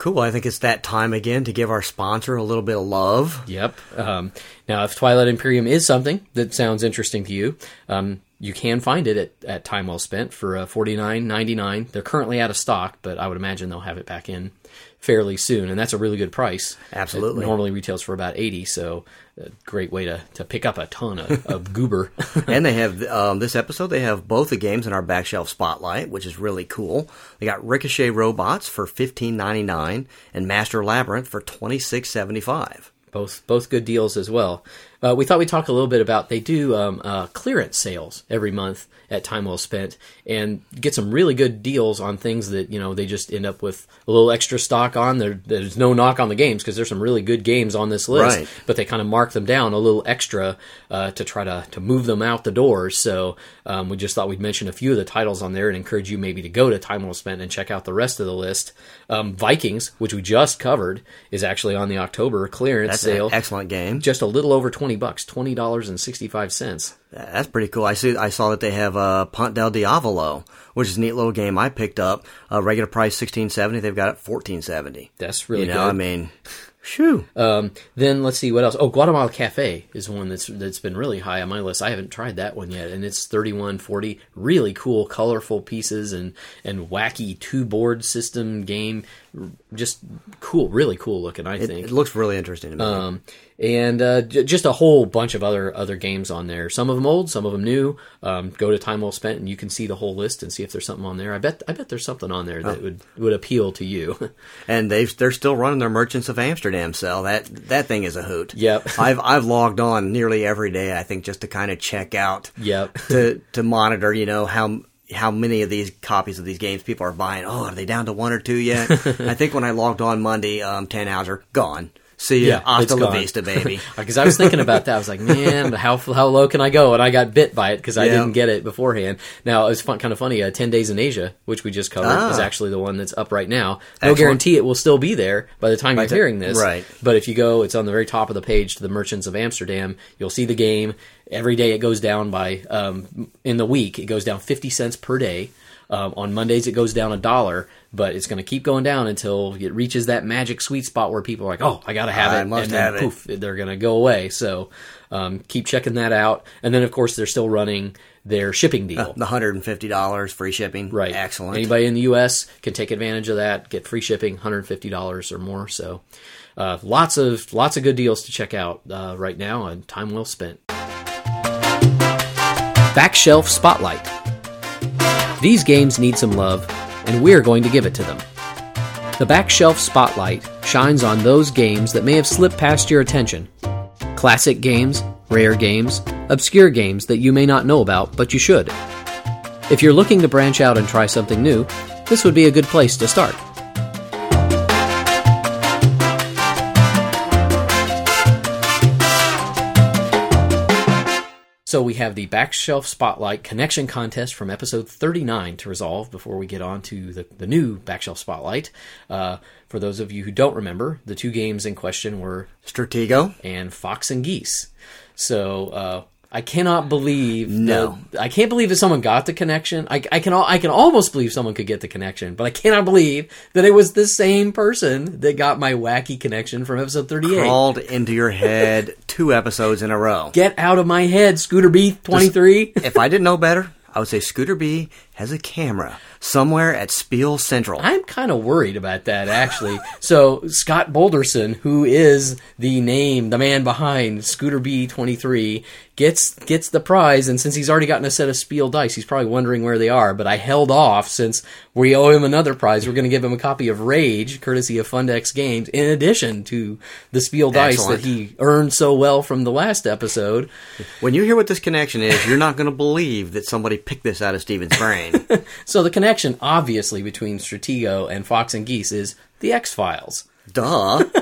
Cool. I think it's that time again to give our sponsor a little bit of love. Yep. Um, now, if Twilight Imperium is something that sounds interesting to you, um, you can find it at, at Time Well Spent for uh, forty nine ninety nine. They're currently out of stock, but I would imagine they'll have it back in fairly soon, and that's a really good price. Absolutely. It normally retails for about eighty, so a great way to, to pick up a ton of, of goober. and they have um, this episode. They have both the games in our back shelf spotlight, which is really cool. They got Ricochet Robots for fifteen ninety nine and Master Labyrinth for twenty six seventy five. both both good deals as well. uh, we thought we'd talk a little bit about they do um, uh, clearance sales every month at Time Well Spent and get some really good deals on things that you know they just end up with a little extra stock on. There, there's no knock on the games because there's some really good games on this list, Right. but they kind of mark them down a little extra uh, to try to to move them out the door. So um, we just thought we'd mention a few of the titles on there and encourage you maybe to go to Time Well Spent and check out the rest of the list. Um, Vikings, which we just covered, is actually on the October clearance That's sale an excellent game. just a little over 20 bucks, $20.65. That's pretty cool. I see. I saw that they have uh, Ponte del Diavolo, which is a neat little game. I picked up. Uh, regular price sixteen seventy. They've got it fourteen seventy. That's really you know. good. I mean, shoo. Um, then let's see what else. Oh, Guatemala Cafe is one that's that's been really high on my list. I haven't tried that one yet, and it's thirty one forty. Really cool, colorful pieces and and wacky two board system game. Just cool, really cool looking. I it, think. it looks really interesting to me. um, and uh, j- just a whole bunch of other other games on there. Some of them old, some of them new. Um, go to Time Well Spent, and you can see the whole list and see if there's something on there. I bet I bet there's something on there that Oh. would would appeal to you. and they they're still running their Merchants of Amsterdam sale. That that thing is a hoot. Yep. I've I've logged on nearly every day. I think just to kind of check out. Yep. To to monitor, you know how how many of these copies of these games people are buying. Oh, are they down to one or two yet? I think when I logged on Monday, um, Tannhauser gone. See ya. Yeah, Hasta la vista, baby. Because I was thinking about that. I was like, man, how how low can I go? And I got bit by it because I Yeah. didn't get it beforehand. Now it was fun, kind of funny. Uh, Ten Days in Asia, which we just covered, Ah. is actually the one that's up right now. No Excellent. guarantee it will still be there by the time you're the- hearing this. right. But if you go, it's on the very top of the page to the Merchants of Amsterdam. You'll see the game. Every day it goes down by um, in the week. It goes down fifty cents per day. Um, on Mondays it goes down a dollar, but it's going to keep going down until it reaches that magic sweet spot where people are like, "Oh, I got to have I it," must and then have it. poof, they're going to go away. So um, keep checking that out. And then, of course, they're still running their shipping deal. the hundred and fifty dollars free shipping. right. Excellent. Anybody in the U.S. can take advantage of that, get free shipping, $150 or more. So uh, lots of lots of good deals to check out uh, right now, and time well spent. Back Shelf Spotlight. These games need some love, and we're going to give it to them. The Back Shelf Spotlight shines on those games that may have slipped past your attention. Classic games, rare games, obscure games that you may not know about, but you should. If you're looking to branch out and try something new, this would be a good place to start. So we have the Back Shelf Spotlight connection contest from episode 39 to resolve before we get on to the, the new Back Shelf Spotlight. Uh, for those of you who don't remember, the two games in question were Stratego. and Fox and Geese. So uh, I cannot believe No. that- I can't believe that someone got the connection. I, I can I can almost believe someone could get the connection, but I cannot believe that it was the same person that got my wacky connection from episode thirty eight. Crawled into your head two episodes in a row. Get out of my head, Scooter B twenty three. if I didn't know better, I would say Scooter B has a camera somewhere at Spiel Central. I'm kind of worried about that actually. so Scott Boulderson, who is the name, the man behind Scooter B23, gets gets the prize, and since he's already gotten a set of Spiel dice, he's probably wondering where they are. But I held off since we owe him another prize. We're going to give him a copy of Rage, courtesy of Fundex Games, in addition to the Spiel dice Excellent. that he earned so well from the last episode. When you hear what this connection is, you're not going to believe that somebody picked this out of Steven's brain. So the connection, obviously, between Stratego and Fox and Geese is the X Files. Duh.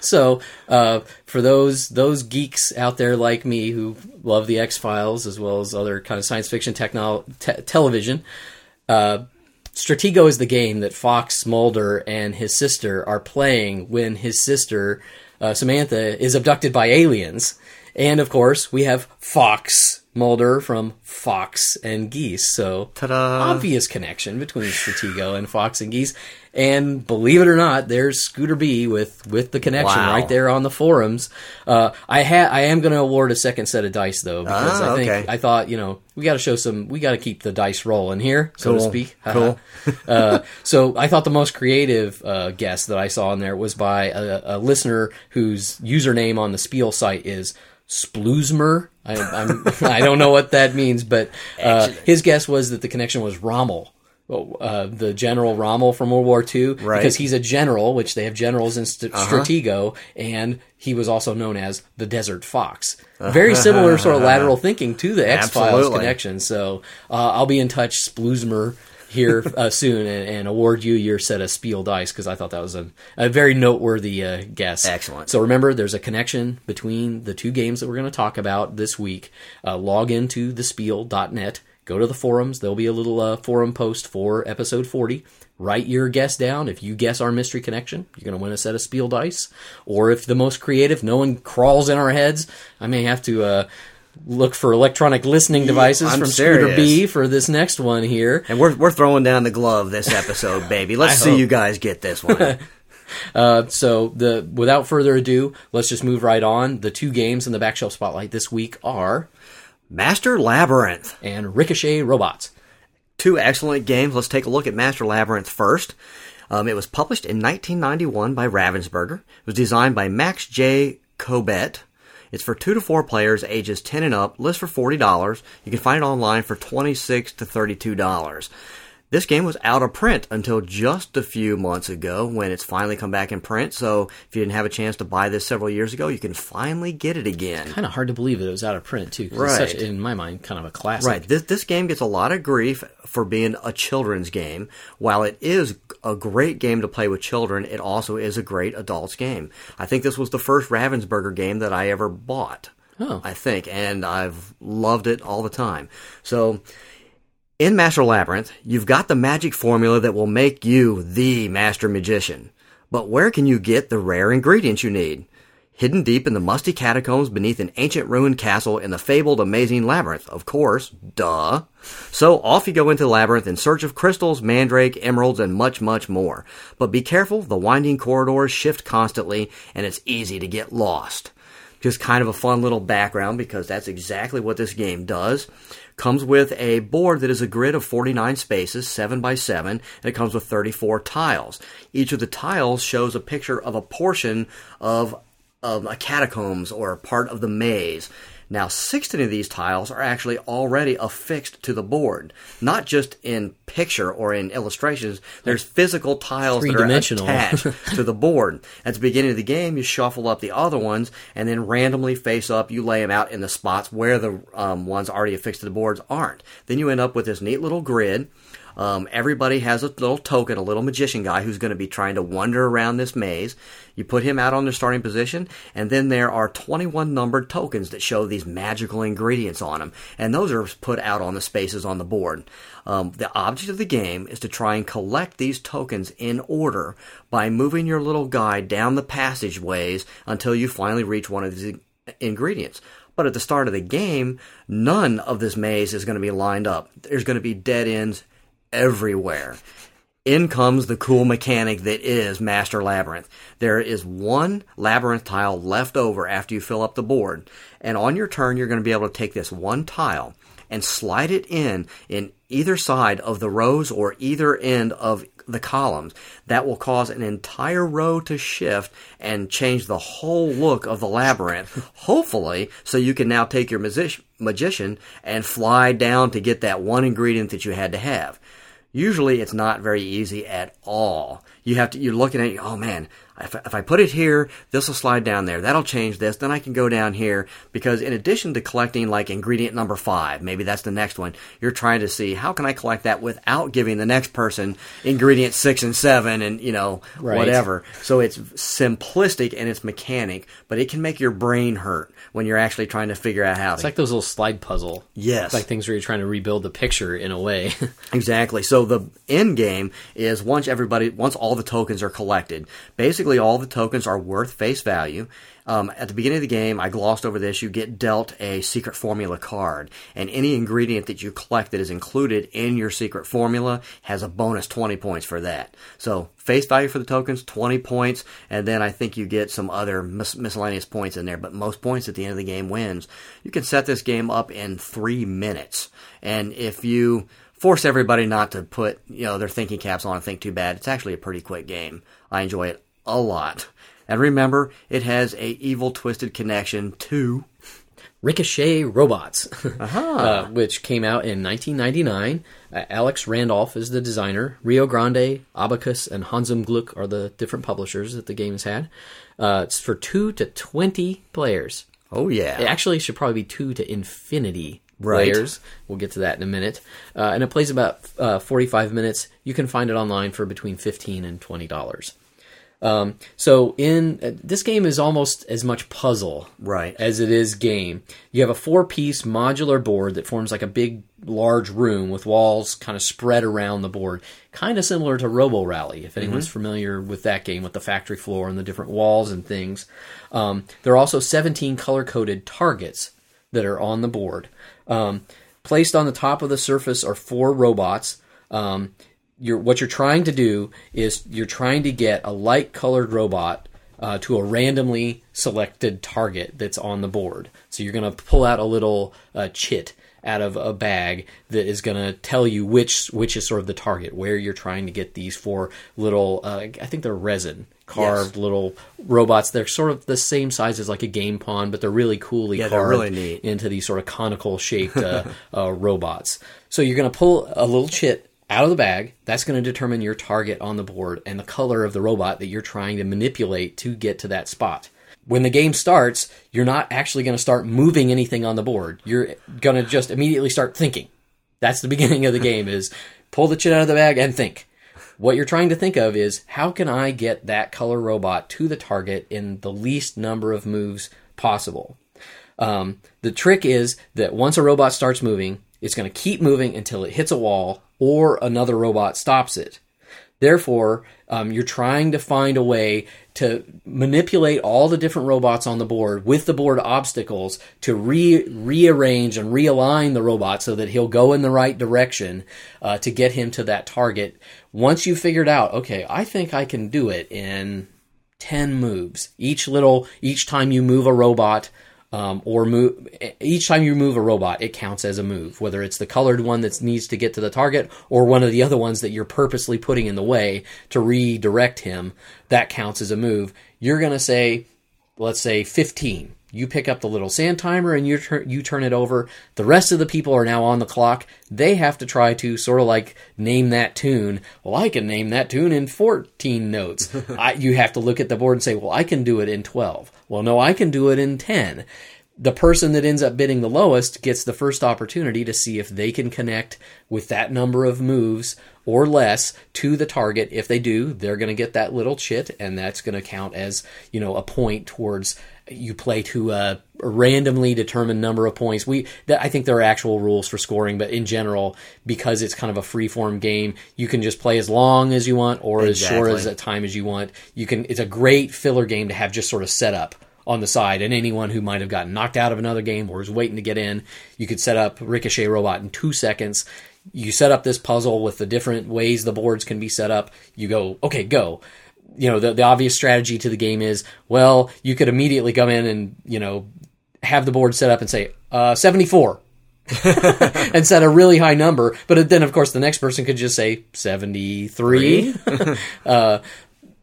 So, uh, for those those geeks out there like me who love the X Files as well as other kind of science fiction technol- te- television, uh, Stratego is the game that Fox Mulder and his sister are playing when his sister uh, Samantha is abducted by aliens, and of course we have Fox Mulder from Fox and Geese. So Ta-da. obvious connection between Stratego and Fox and Geese. And believe it or not, there's Scooter B with with the connection Wow. right there on the forums. Uh, I ha- I am going to award a second set of dice though because Ah, I think okay. I thought you know we got to show some we got to keep the dice rolling here so to speak. Cool. uh, so I thought the most creative uh, guess that I saw in there was by a, a listener whose username on the Spiel site is Sploosmer. I, I'm, I don't know what that means, but uh, his guess was that the connection was Rommel. Uh, the General Rommel from World War II, Right. Uh-huh. because he's a general, which they have generals in St- Stratego, and he was also known as the Desert Fox. very similar sort of lateral thinking to the X Files connection. So uh, I'll be in touch, Sploosmer, here uh, soon and, and award you your set of Spiel dice because I thought that was a, a very noteworthy uh, guess. Excellent. So remember, there's a connection between the two games that we're going to talk about this week. Uh, log into the thespiel.net, go to the forums. There'll be a little uh, forum post for episode 40. Write your guess down. If you guess our mystery connection, you're going to win a set of Spiel dice. Or if the most creative, no one crawls in our heads, I may have to. Look for electronic listening devices I'm from Scooter serious. B for this next one here. And we're we're throwing down the glove this episode, baby. Let's see hope. you guys get this one. Uh, so the without further ado, let's just move right on. The two games in the back shelf spotlight this week are Master Labyrinth. and Ricochet Robots. Two excellent games. Let's take a look at Master Labyrinth first. Um, it was published in 1991 by Ravensburger. It was designed by Max J. Kobbert. It's for two to four players, ages 10 and up. List for $40. You can find it online for 26 to $32. This game was out of print until just a few months ago when it's finally come back in print. So if you didn't have a chance to buy this several years ago, you can finally get it again. It's Kind of hard to believe that it was out of print too. Right. such, in my mind, kind of a classic. Right. This this game gets a lot of grief for being a children's game. While it is a great game to play with children, it also is a great adults game. I think this was the first Ravensburger game that I ever bought. Oh. I think, and I've loved it all the time. So. In Master Labyrinth, you've got the magic formula that will make you the master magician. But where can you get the rare ingredients you need? Hidden deep in the musty catacombs beneath an ancient ruined castle in the fabled amazing labyrinth, of course, duh. So off you go into the labyrinth in search of crystals, mandrake, emeralds, and much, much more. But be careful, the winding corridors shift constantly, and it's easy to get lost. Just kind of a fun little background because that's exactly what this game does. Comes with a board that is a grid of 49 spaces, 7 by 7, and it comes with 34 tiles. Each of the tiles shows a picture of a portion of, of a catacombs or part of the maze. Now, 16 of these tiles are actually already affixed to the board, not just in picture or in illustrations. There's physical tiles that are attached to the board. At the beginning of the game, you shuffle up the other ones, and then randomly face up, you lay them out in the spots where the um, ones already affixed to the boards aren't. Then you end up with this neat little grid. Um, everybody has a little token, a little magician guy who's going to be trying to wander around this maze. You put him out on the starting position, and then there are 21 numbered tokens that show these magical ingredients on them, and those are put out on the spaces on the board. Um, the object of the game is to try and collect these tokens in order by moving your little guy down the passageways until you finally reach one of these ingredients. But at the start of the game, none of this maze is going to be lined up. There's going to be dead ends everywhere. In comes the cool mechanic that is Master Labyrinth. There is one labyrinth tile left over after you fill up the board. And on your turn, you're going to be able to take this one tile and slide it in in either side of the rows or either end of the columns. That will cause an entire row to shift and change the whole look of the labyrinth. Hopefully, so you can now take your magic- magician and fly down to get that one ingredient that you had to have. Usually, it's not very easy at all. You have to. You're looking at. Oh man, if, if I put it here, this will slide down there. That'll change this. Then I can go down here because in addition to collecting like ingredient number five, maybe that's the next one. You're trying to see how can I collect that without giving the next person ingredient six and seven and you know Right. whatever. So it's simplistic and its mechanic, but it can make your brain hurt when you're actually trying to figure out how It's to like those little slide puzzle. Yes. It's like things where you're trying to rebuild the picture in a way. Exactly. So the end game is once everybody, once all the tokens are collected, basically all the tokens are worth face value. Um, at the beginning of the game, I glossed over this. You get dealt a secret formula card, and any ingredient that you collect that is included in your secret formula has a bonus 20 points for that. So face value for the tokens, 20 points, and then I think you get some other mis- miscellaneous points in there, but most points at the end of the game wins. You can set this game up in three minutes, and if you force everybody not to put you know their thinking caps on and think too bad. It's actually a pretty quick game. I enjoy it a lot. And remember, it has a evil twisted connection to Ricochet Robots, uh, which came out in 1999. Uh, Alex Randolph is the designer. Rio Grande, Abacus, and Hans im Glück are the different publishers that the game has had. Uh, it's for 2 to 20 players. Oh yeah. It actually should probably be two to infinity Right. players. We'll get to that in a minute. Uh, and it plays about uh, 45 minutes. You can find it online for between 15 and $20. Um, so in uh, this game is almost as much puzzle Right. as it is game. You have a four-piece modular board that forms like a big, large room with walls kind of spread around the board, kind of similar to Robo Rally. If anyone's familiar with that game, with the factory floor and the different walls and things, um, there are also 17 color-coded targets that are on the board. Um, placed on the top of the surface are four robots. Um, you're, what you're trying to do is you're trying to get a light colored robot uh, to a randomly selected target that's on the board. So you're going to pull out a little uh, chit out of a bag that is going to tell you which which is sort of the target where you're trying to get these four little uh, I think they're resin carved little robots. They're sort of the same size as like a game pawn, but they're really coolly Yeah, carved really into these sort of conical shaped uh, uh, robots. So you're going to pull a little chit out of the bag. That's going to determine your target on the board and the color of the robot that you're trying to manipulate to get to that spot. When the game starts, you're not actually going to start moving anything on the board. You're going to just immediately start thinking. That's the beginning of the game is pull the chit out of the bag and think. What you're trying to think of is how can I get that color robot to the target in the least number of moves possible? Um, the trick is that once a robot starts moving, it's going to keep moving until it hits a wall or another robot stops it. Therefore, um, you're trying to find a way to manipulate all the different robots on the board with the board obstacles to re- rearrange and realign the robot so that he'll go in the right direction uh, to get him to that target. Once you've figured out, okay, I think I can do it in 10 moves. Each little, each time you move a robot, um, or move, each time you move a robot, it counts as a move, whether it's the colored one that needs to get to the target or one of the other ones that you're purposely putting in the way to redirect him, that counts as a move. You're going to say, let's say 15. You pick up the little sand timer and you tur- you turn it over. The rest of the people are now on the clock. They have to try to sort of like name that tune. Well, I can name that tune in 14 notes. I, you have to look at the board and say, well, I can do it in 12. Well, no, I can do it in 10 the person that ends up bidding the lowest gets the first opportunity to see if they can connect with that number of moves or less to the target. If they do, they're going to get that little chit, and that's going to count as you know a point towards you play to a randomly determined number of points. We, th- I think there are actual rules for scoring, but in general, because it's kind of a free form game, you can just play as long as you want or as short as a time as you want. You can. It's a great filler game to have just sort of set up on the side, and anyone who might have gotten knocked out of another game or is waiting to get in, you could set up Ricochet Robot in two seconds. You set up this puzzle with the different ways the boards can be set up. You go, okay, go. You know, the, the obvious strategy to the game is, well, you could immediately come in and, you know, have the board set up and say, uh, 74. and set a really high number. But then, of course, the next person could just say 73. uh,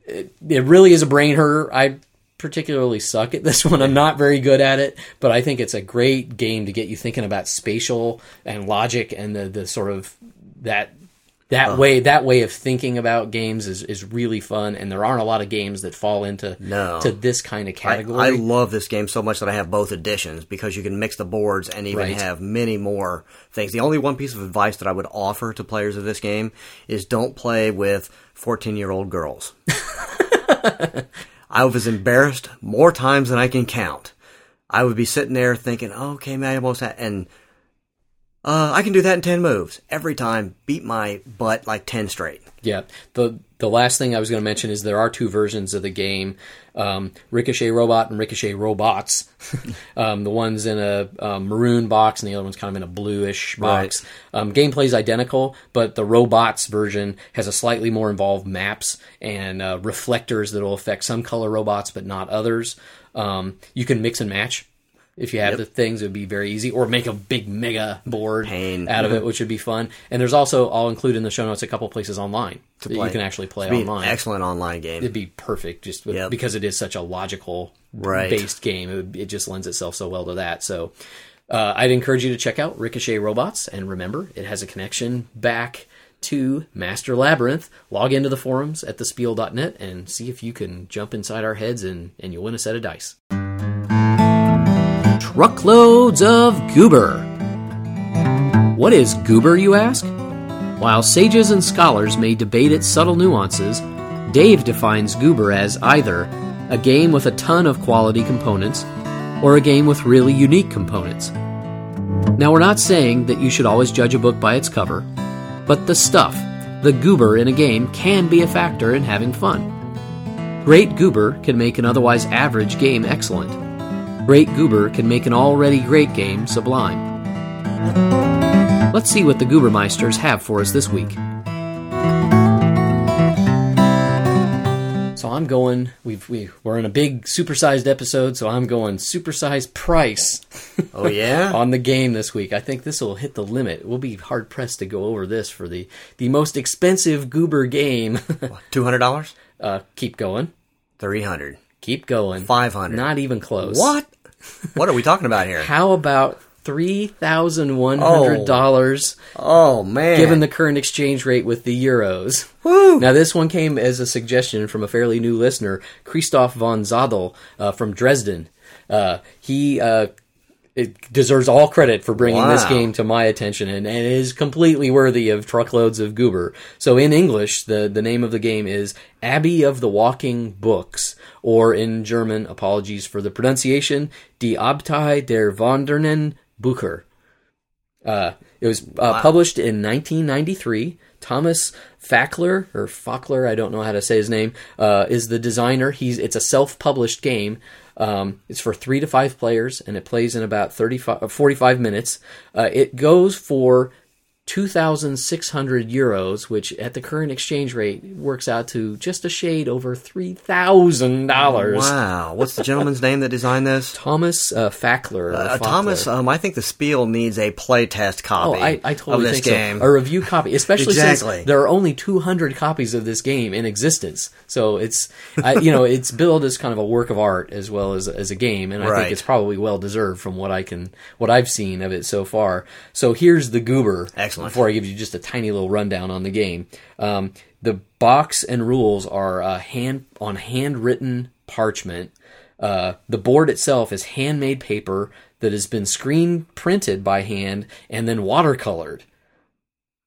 it, it really is a brain hurter. I particularly suck at this one. I'm not very good at it, but I think it's a great game to get you thinking about spatial and logic and the, the sort of that that way that way of thinking about games is, is really fun and there aren't a lot of games that fall into No. to this kind of I, category. I love this game so much that I have both editions because you can mix the boards and even Right. have many more things. The only one piece of advice that I would offer to players of this game is don't play with 14 year old girls. I was embarrassed more times than I can count. I would be sitting there thinking, oh, okay, man, I almost had, and uh, I can do that in 10 moves. Every time, beat my butt like 10 straight. Yeah. The the last thing I was going to mention is there are two versions of the game, um, Ricochet Robot and Ricochet Robots. um, the one's in a um, maroon box and the other one's kind of in a bluish box. Um, is identical, but the Robots version has a slightly more involved maps and uh, reflectors that will affect some color robots but not others. Um, you can mix and match. If you have the things, it would be very easy. Or make a big mega board Pain. out of it, which would be fun. And there's also, I'll include in the show notes a couple places online to that you can actually play It'd be an online. excellent online game. It'd be perfect just with, Yep. because it is such a logical Right. based game. It, would, it just lends itself so well to that. So uh, I'd encourage you to check out Ricochet Robots. And remember, it has a connection back to Master Labyrinth. Log into the forums at thespiel.net and see if you can jump inside our heads and, and you'll win a set of dice. Truckloads of goober. What is goober, you ask? While sages and scholars may debate its subtle nuances, Dave defines goober as either a game with a ton of quality components or a game with really unique components. Now, we're not saying that you should always judge a book by its cover, but the stuff, the goober in a game, can be a factor in having fun. Great goober can make an otherwise average game excellent. Great goober can make an already great game sublime. Let's see what the Goobermeisters have for us this week. So I'm going. We've we we're in a big supersized episode, so I'm going supersized price. Oh yeah. on the game this week. I think this will hit the limit. We'll be hard pressed to go over this for the the most expensive goober game. Two hundred dollars. uh, keep going. Three hundred. Keep going. 500. Not even close. What? What are we talking about here? How about three thousand one hundred dollars? Oh man. given the current exchange rate with the euros. Woo. Now, this one came as a suggestion from a fairly new listener, Christoph von Zadel uh, from Dresden. Uh, he uh, it deserves all credit for bringing this game to my attention and, and is completely worthy of truckloads of goober. So, in English, the, the name of the game is Abbey of the Walking Books, or in German, apologies for the pronunciation, Die Abtei der Wandernden Bücher. Uh, it was uh, published in 1993. Thomas Fackler or Fackler, I don't know how to say his name, uh, is the designer. He's it's a self-published game. Um, it's for three to five players, and it plays in about 35, uh, 45 minutes. Uh, it goes for 2,600 euros, which at the current exchange rate works out to just a shade over $3,000. Wow. What's the gentleman's name that designed this? Thomas uh, Fackler. Uh, Thomas, um, I think the Spiel needs a playtest Oh, copy I, I of totally this think game. so. A review copy, especially Exactly. since there are only 200 copies of this game in existence. So it's, I, you know, it's billed as kind of a work of art as well as as a game, and I Right. think it's probably well deserved from what I can, what I've seen of it so far. So here's the goober. Excellent. Before I give you just a tiny little rundown on the game, um, the box and rules are uh, hand on handwritten parchment. Uh, the board itself is handmade paper that has been screen printed by hand and then watercolored.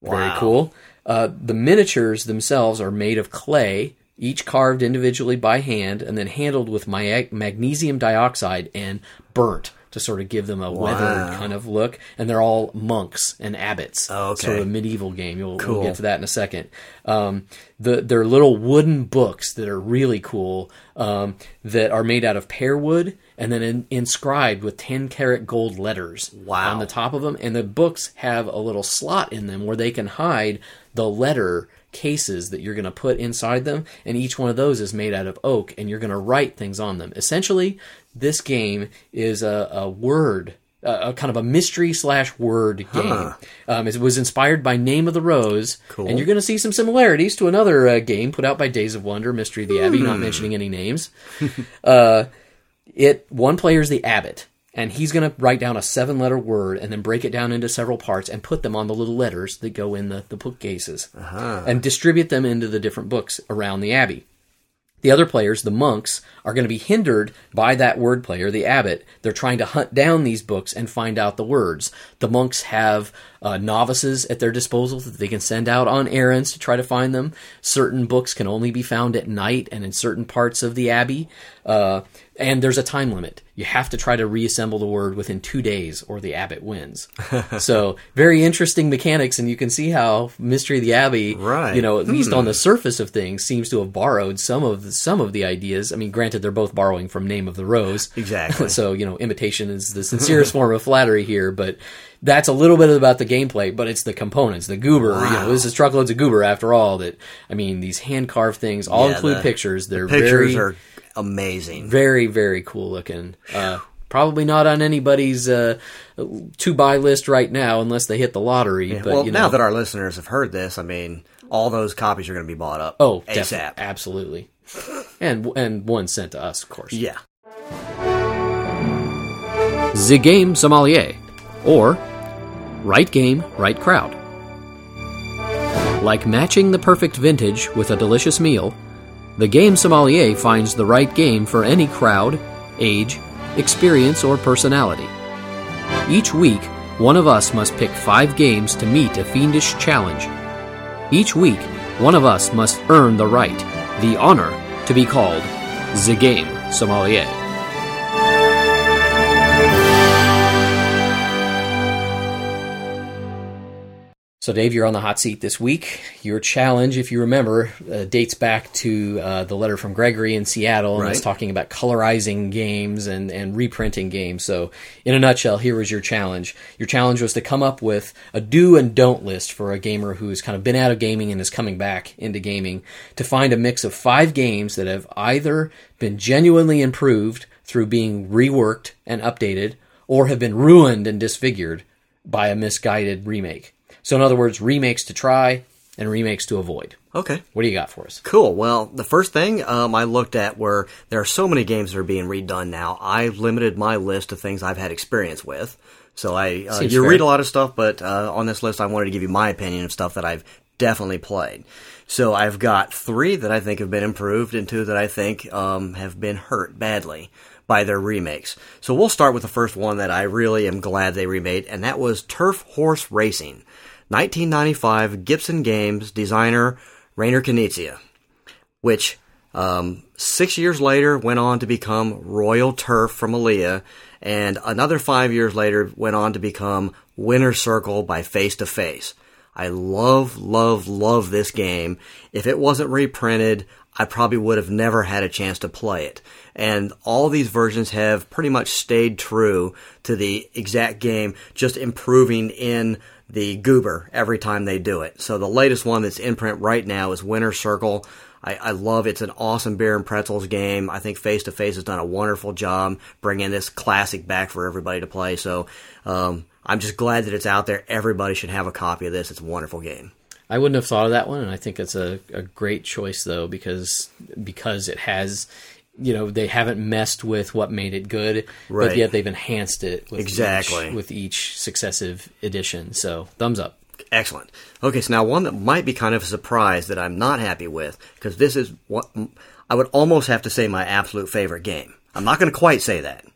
Very cool. Uh, the miniatures themselves are made of clay, each carved individually by hand and then handled with mag- magnesium dioxide and burnt to sort of give them a weathered kind of look. And they're all monks and abbots. Oh, okay. Sort of a medieval game. You'll, Cool. We'll get to that in a second. Um, the they're little wooden books that are really cool. Um, that are made out of pear wood and then in, inscribed with ten karat gold letters Wow. on the top of them. And the books have a little slot in them where they can hide the letter cases that you're going to put inside them. And each one of those is made out of oak, and you're going to write things on them. Essentially, this game is a, a word. A, a kind of a mystery slash word game. Um, it was inspired by Name of the Rose, and you're going to see some similarities to another uh, game put out by Days of Wonder, Mystery of the Abbey. Not mentioning any names. Uh, it one player is the abbot and he's going to write down a seven letter word and then break it down into several parts and put them on the little letters that go in the, the bookcases. Uh-huh. And distribute them into the different books around the abbey. The other players, the monks, are going to be hindered by that word player, the abbot. They're trying to hunt down these books and find out the words. The monks have uh, novices at their disposal that they can send out on errands to try to find them. Certain books can only be found at night and in certain parts of the abbey. Uh, and there's a time limit. You have to try to reassemble the word within two days, or the abbot wins. so, very interesting mechanics, and you can see how Mystery of the Abbey, Right. you know, at least on the surface of things, seems to have borrowed some of the, some of the ideas. I mean, granted, they're both borrowing from Name of the Rose, Exactly. so you know, imitation is the sincerest form of flattery here, but. That's a little bit about the gameplay, but it's the components, the goober. You know, this is truckloads of goober after all. That I mean, these hand carved things all Yeah, include the pictures. They're Pictures very, are amazing. very very cool looking. Uh, probably not on anybody's uh, to buy list right now unless they hit the lottery. but well, you know, now that our listeners have heard this, I mean, all those copies are going to be bought up. oh, ASAP. absolutely, and and one sent to us, of course. Yeah. The Game Sommelier, or Right Game, Right Crowd. Like matching the perfect vintage with a delicious meal, the Game Sommelier finds the right game for any crowd, age, experience, or personality. Each week, one of us must pick five games to meet a fiendish challenge. Each week, one of us must earn the right, the honor, to be called the Game Sommelier. So, Dave, you're on the hot seat this week. Your challenge, if you remember, uh, dates back to uh, the letter from Gregory in Seattle, and it's Right. talking about colorizing games and, and reprinting games. So, in a nutshell, here was your challenge. Your challenge was to come up with a do and don't list for a gamer who's kind of been out of gaming and is coming back into gaming to find a mix of five games that have either been genuinely improved through being reworked and updated, or have been ruined and disfigured by a misguided remake. So, in other words, remakes to try and remakes to avoid. Okay. What do you got for us? Cool. Well, the first thing um, I looked at were there are so many games that are being redone now. I limited my list to things I've had experience with. So I uh, you fair. read a lot of stuff, but uh, on this list, I wanted to give you my opinion of stuff that I've definitely played. So I've got three that I think have been improved, and two that I think um, have been hurt badly by their remakes. So we'll start with the first one that I really am glad they remade, and that was Turf Horse Racing, 1995 Gibson Games designer Rainer Knizia which um, six years later went on to become Royal Turf from Alea, and another five years later went on to become Winner Circle by Face to Face. I love, love, love this game. If it wasn't reprinted, I probably would have never had a chance to play it. And all these versions have pretty much stayed true to the exact game, just improving in the goober every time they do it. So the latest one that's in print right now is Winner Circle. I, I love it's an awesome beer and pretzels game. I think Face to Face has done a wonderful job bringing this classic back for everybody to play. So um, I'm just glad that it's out there. Everybody should have a copy of this. It's a wonderful game. I wouldn't have thought of that one, and I think it's a, a great choice though because because it has you know they haven't messed with what made it good, Right. but yet they've enhanced it with Exactly. each, with each successive edition. So thumbs up. Excellent. Okay, so now one that might be kind of a surprise that I'm not happy with because this is what I would almost have to say my absolute favorite game. I'm not going to quite say that,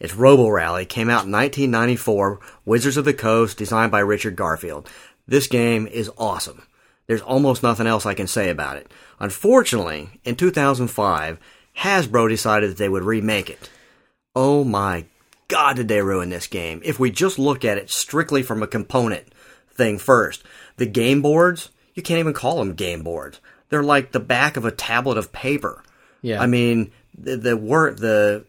it's Robo Rally. Came out in 1994. Wizards of the Coast, designed by Richard Garfield. This game is awesome. There's almost nothing else I can say about it. Unfortunately, in 2005, Hasbro decided that they would remake it. Oh my god, did they ruin this game? If we just look at it strictly from a component thing first, the game boards, you can't even call them game boards. They're like the back of a tablet of paper. Yeah. I mean, the the word the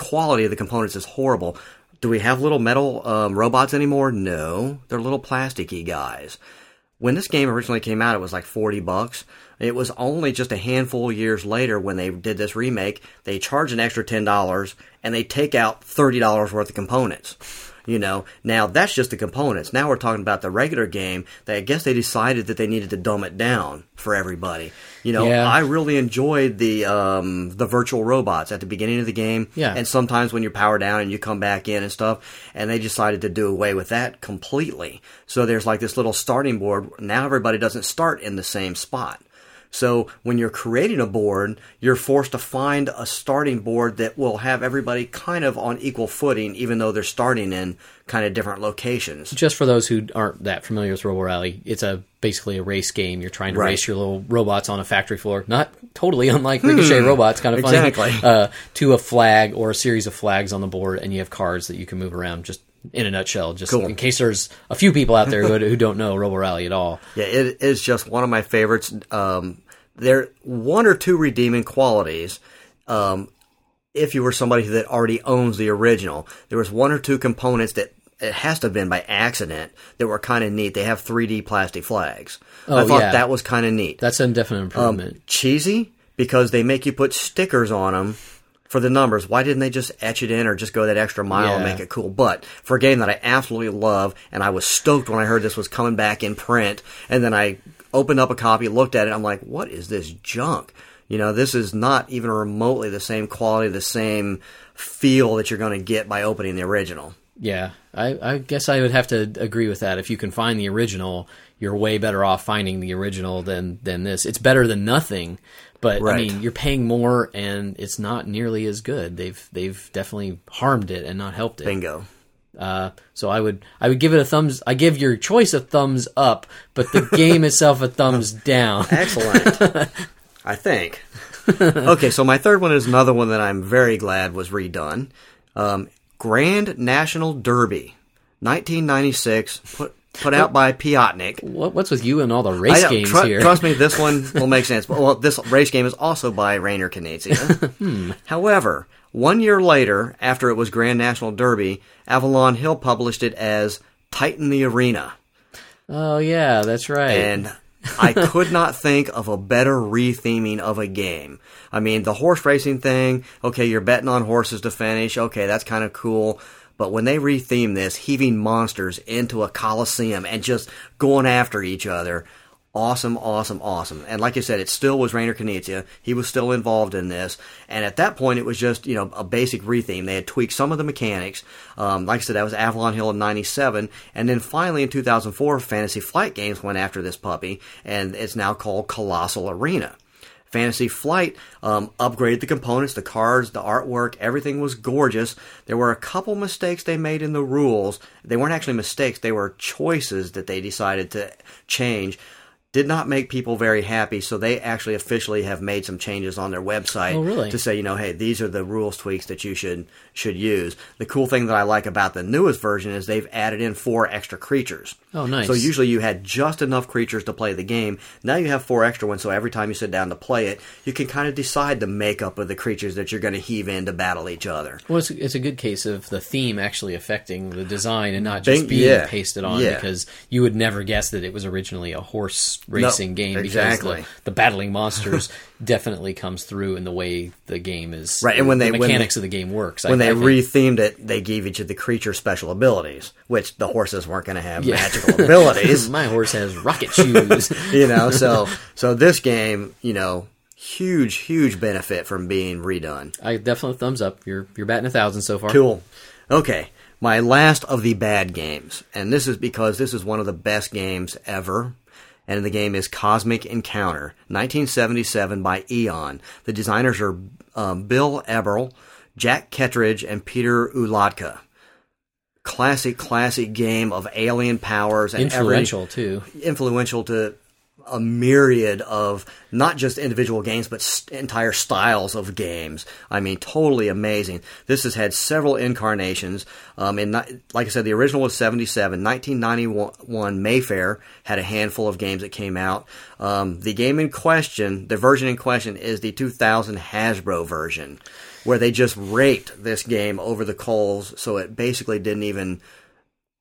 quality of the components is horrible. Do we have little metal um, robots anymore? No, they're little plasticky guys. When this game originally came out, it was like forty bucks. It was only just a handful of years later when they did this remake. They charge an extra ten dollars and they take out thirty dollars worth of components. You know, now that's just the components. Now we're talking about the regular game. That I guess they decided that they needed to dumb it down for everybody. You know, Yeah. I really enjoyed the um, the virtual robots at the beginning of the game. Yeah. And sometimes when you're powered down and you come back in and stuff, and they decided to do away with that completely. So there's like this little starting board. Now everybody doesn't start in the same spot. So when you're creating a board, you're forced to find a starting board that will have everybody kind of on equal footing, even though they're starting in kind of different locations. Just for those who aren't that familiar with Robo Rally, it's a basically a race game. You're trying to Right. race your little robots on a factory floor, not totally unlike Ricochet robots, kind of funny. Hmm. Exactly. Uh, to a flag or a series of flags on the board, and you have cards that you can move around. Just in a nutshell, just Cool. in case there's a few people out there who, who don't know Robo Rally at all. Yeah, it is just one of my favorites. Um, there one or two redeeming qualities. Um, if you were somebody that already owns the original, there was one or two components that it has to have been by accident that were kind of neat. They have 3D plastic flags. I Oh, thought yeah. that was kind of neat. That's a definite improvement. Um, cheesy because they make you put stickers on them for the numbers. Why didn't they just etch it in or just go that extra mile and make it cool? But for a game that I absolutely love, and I was stoked when I heard this was coming back in print, and then I opened up a copy, looked at it, I'm like, what is this junk? You know, this is not even remotely the same quality, the same feel that you're going to get by opening the original. Yeah, I, I guess I would have to agree with that. If you can find the original, you're way better off finding the original than than this. It's better than nothing, but I mean, you're paying more, and it's not nearly as good. They've they've definitely harmed it and not helped it. Bingo. Uh, so I would I would give it a thumbs. I give your choice a thumbs up, but the game itself a thumbs down. Excellent. I think. okay, so my third one is another one that I'm very glad was redone. Um, Grand National Derby, 1996, put put out by Piatnik. What, what's with you and all the race games tru- here? Trust me, this one will make sense. But, well, this race game is also by Rainer Knizia. Hmm. However, one year later, after it was Grand National Derby, Avalon Hill published it as Titan the Arena. Oh yeah, that's right. And I could not think of a better retheming of a game. I mean, the horse racing thing, okay, you're betting on horses to finish, okay, that's kind of cool. But when they retheme this, heaving monsters into a coliseum and just going after each other, awesome, awesome, awesome. And like I said, it still was Rainer Knizia. He was still involved in this. And at that point, it was just, you know, a basic retheme. They had tweaked some of the mechanics. Um, like I said, that was Avalon Hill in 97. And then finally in 2004, Fantasy Flight Games went after this puppy, and it's now called Colossal Arena. Fantasy Flight um, upgraded the components, the cards, the artwork, everything was gorgeous. There were a couple mistakes they made in the rules. They weren't actually mistakes, they were choices that they decided to change. Did not make people very happy, so they actually officially have made some changes on their website Oh, really? to say, you know, hey, these are the rules tweaks that you should should use. The cool thing that I like about the newest version is they've added in four extra creatures. Oh, nice. So usually you had just enough creatures to play the game. Now you have four extra ones, so every time you sit down to play it, you can kind of decide the makeup of the creatures that you're going to heave in to battle each other. Well, it's, it's a good case of the theme actually affecting the design and not just being yeah, pasted on yeah. because you would never guess that it was originally a horse racing game exactly. because the, the battling monsters definitely comes through in the way the game is Right, and when the they- when mechanics they- of the game works. When I, they I rethemed it, they gave each of the creature special abilities, which the horses weren't going to have Yeah. magical abilities. my horse has rocket shoes. you know, so so this game, you know, huge, huge benefit from being redone. I definitely thumbs up. You're you're batting a thousand so far. Cool. Okay, my last of the bad games, and this is because this is one of the best games ever. And the game is Cosmic Encounter, 1977 by Eon. The designers are um, Bill Eberle, Jack Kittredge, and Peter Olotka. Classic, classic game of alien powers and every- Influential too. influential to a myriad of not just individual games but st- entire styles of games. I mean, totally amazing. This has had several incarnations. Um, in ni- like I said, the original was seventy seven. Nineteen ninety one Mayfair had a handful of games that came out. Um, the game in question, the version in question, is the two thousand Hasbro version. Where they just raked this game over the coals, so it basically didn't even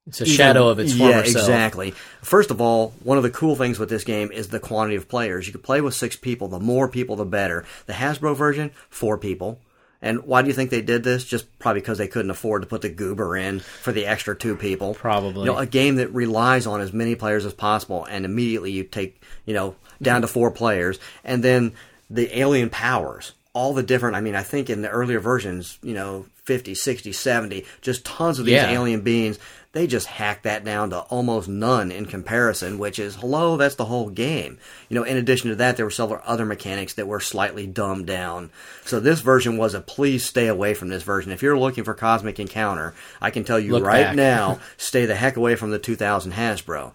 It's a shadow of its former yeah, self. exactly. First of all, one of the cool things with this game is the quantity of players. You can play with six people. The more people, the better. The Hasbro version, four people. And why do you think they did this? Just probably because they couldn't afford to put the goober in for the extra two people. Probably. You know, a game that relies on as many players as possible, and immediately you take, you know, down to four players, and then the alien powers, all the different. I mean, I think in the earlier versions, you know, 50, 60, 70, just tons of these Yeah. alien beings. They just hacked that down to almost none in comparison, which is hello, that's the whole game. You know, in addition to that, there were several other mechanics that were slightly dumbed down. So this version was a please stay away from this version. If you're looking for Cosmic Encounter, I can tell you Look right back. now, stay the heck away from the 2000 Hasbro.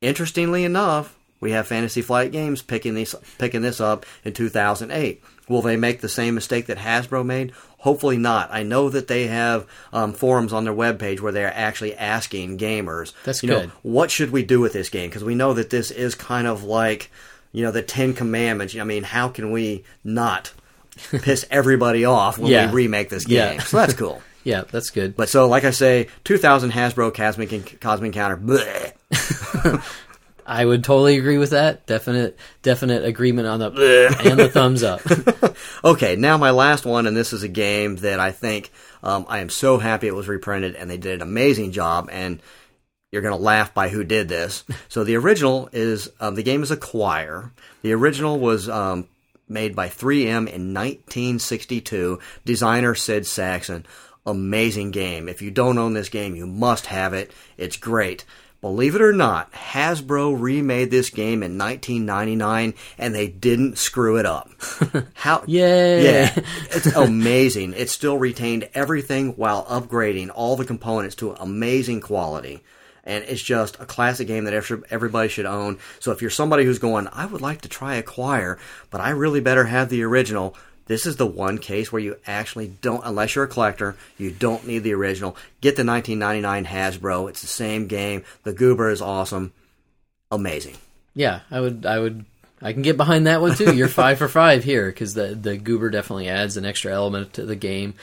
Interestingly enough, we have Fantasy Flight Games picking this picking this up in 2008. Will they make the same mistake that Hasbro made? Hopefully not. I know that they have um, forums on their webpage where they're actually asking gamers, That's you know, what should we do with this game? Because we know that this is kind of like, you know, the Ten Commandments. I mean, how can we not piss everybody off when Yeah. we remake this game? Yeah. So that's cool. Yeah, that's good. But so, like I say, 2000 Hasbro Cosmic Cosmic Encounter. bleh. I would totally agree with that. Definite, definite agreement on the and the thumbs up. Okay, now my last one, and this is a game that I think um, I am so happy it was reprinted, and they did an amazing job. And you're going to laugh by who did this. So the original is um, the game is Acquire. The original was um, made by 3M in 1962. Designer Sid Sackson. Amazing game. If you don't own this game, you must have it. It's great. Believe it or not, Hasbro remade this game in 1999 and they didn't screw it up. How? Yay. Yeah. It's amazing. It still retained everything while upgrading all the components to amazing quality. And it's just a classic game that everybody should own. So if you're somebody who's going, I would like to try Acquire, but I really better have the original, this is the one case where you actually don't, unless you're a collector, you don't need the original. Get the 1999 Hasbro. It's the same game. The Goober is awesome. Amazing. Yeah, I would, I would, I can get behind that one too. You're five for five here because the the goober definitely adds an extra element to the game,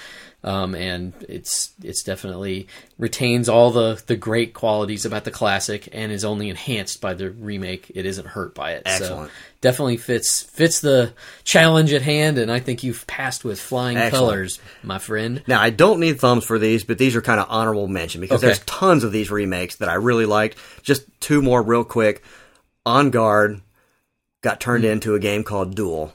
um, and it's it's definitely retains all the the great qualities about the classic and is only enhanced by the remake. It isn't hurt by it. Excellent. So definitely fits fits the challenge at hand, and I think you've passed with flying Excellent. colors, my friend. Now, I don't need thumbs for these, but these are kind of honorable mention because Okay. there's tons of these remakes that I really liked. Just two more real quick. On Guard got turned into a game called Duel.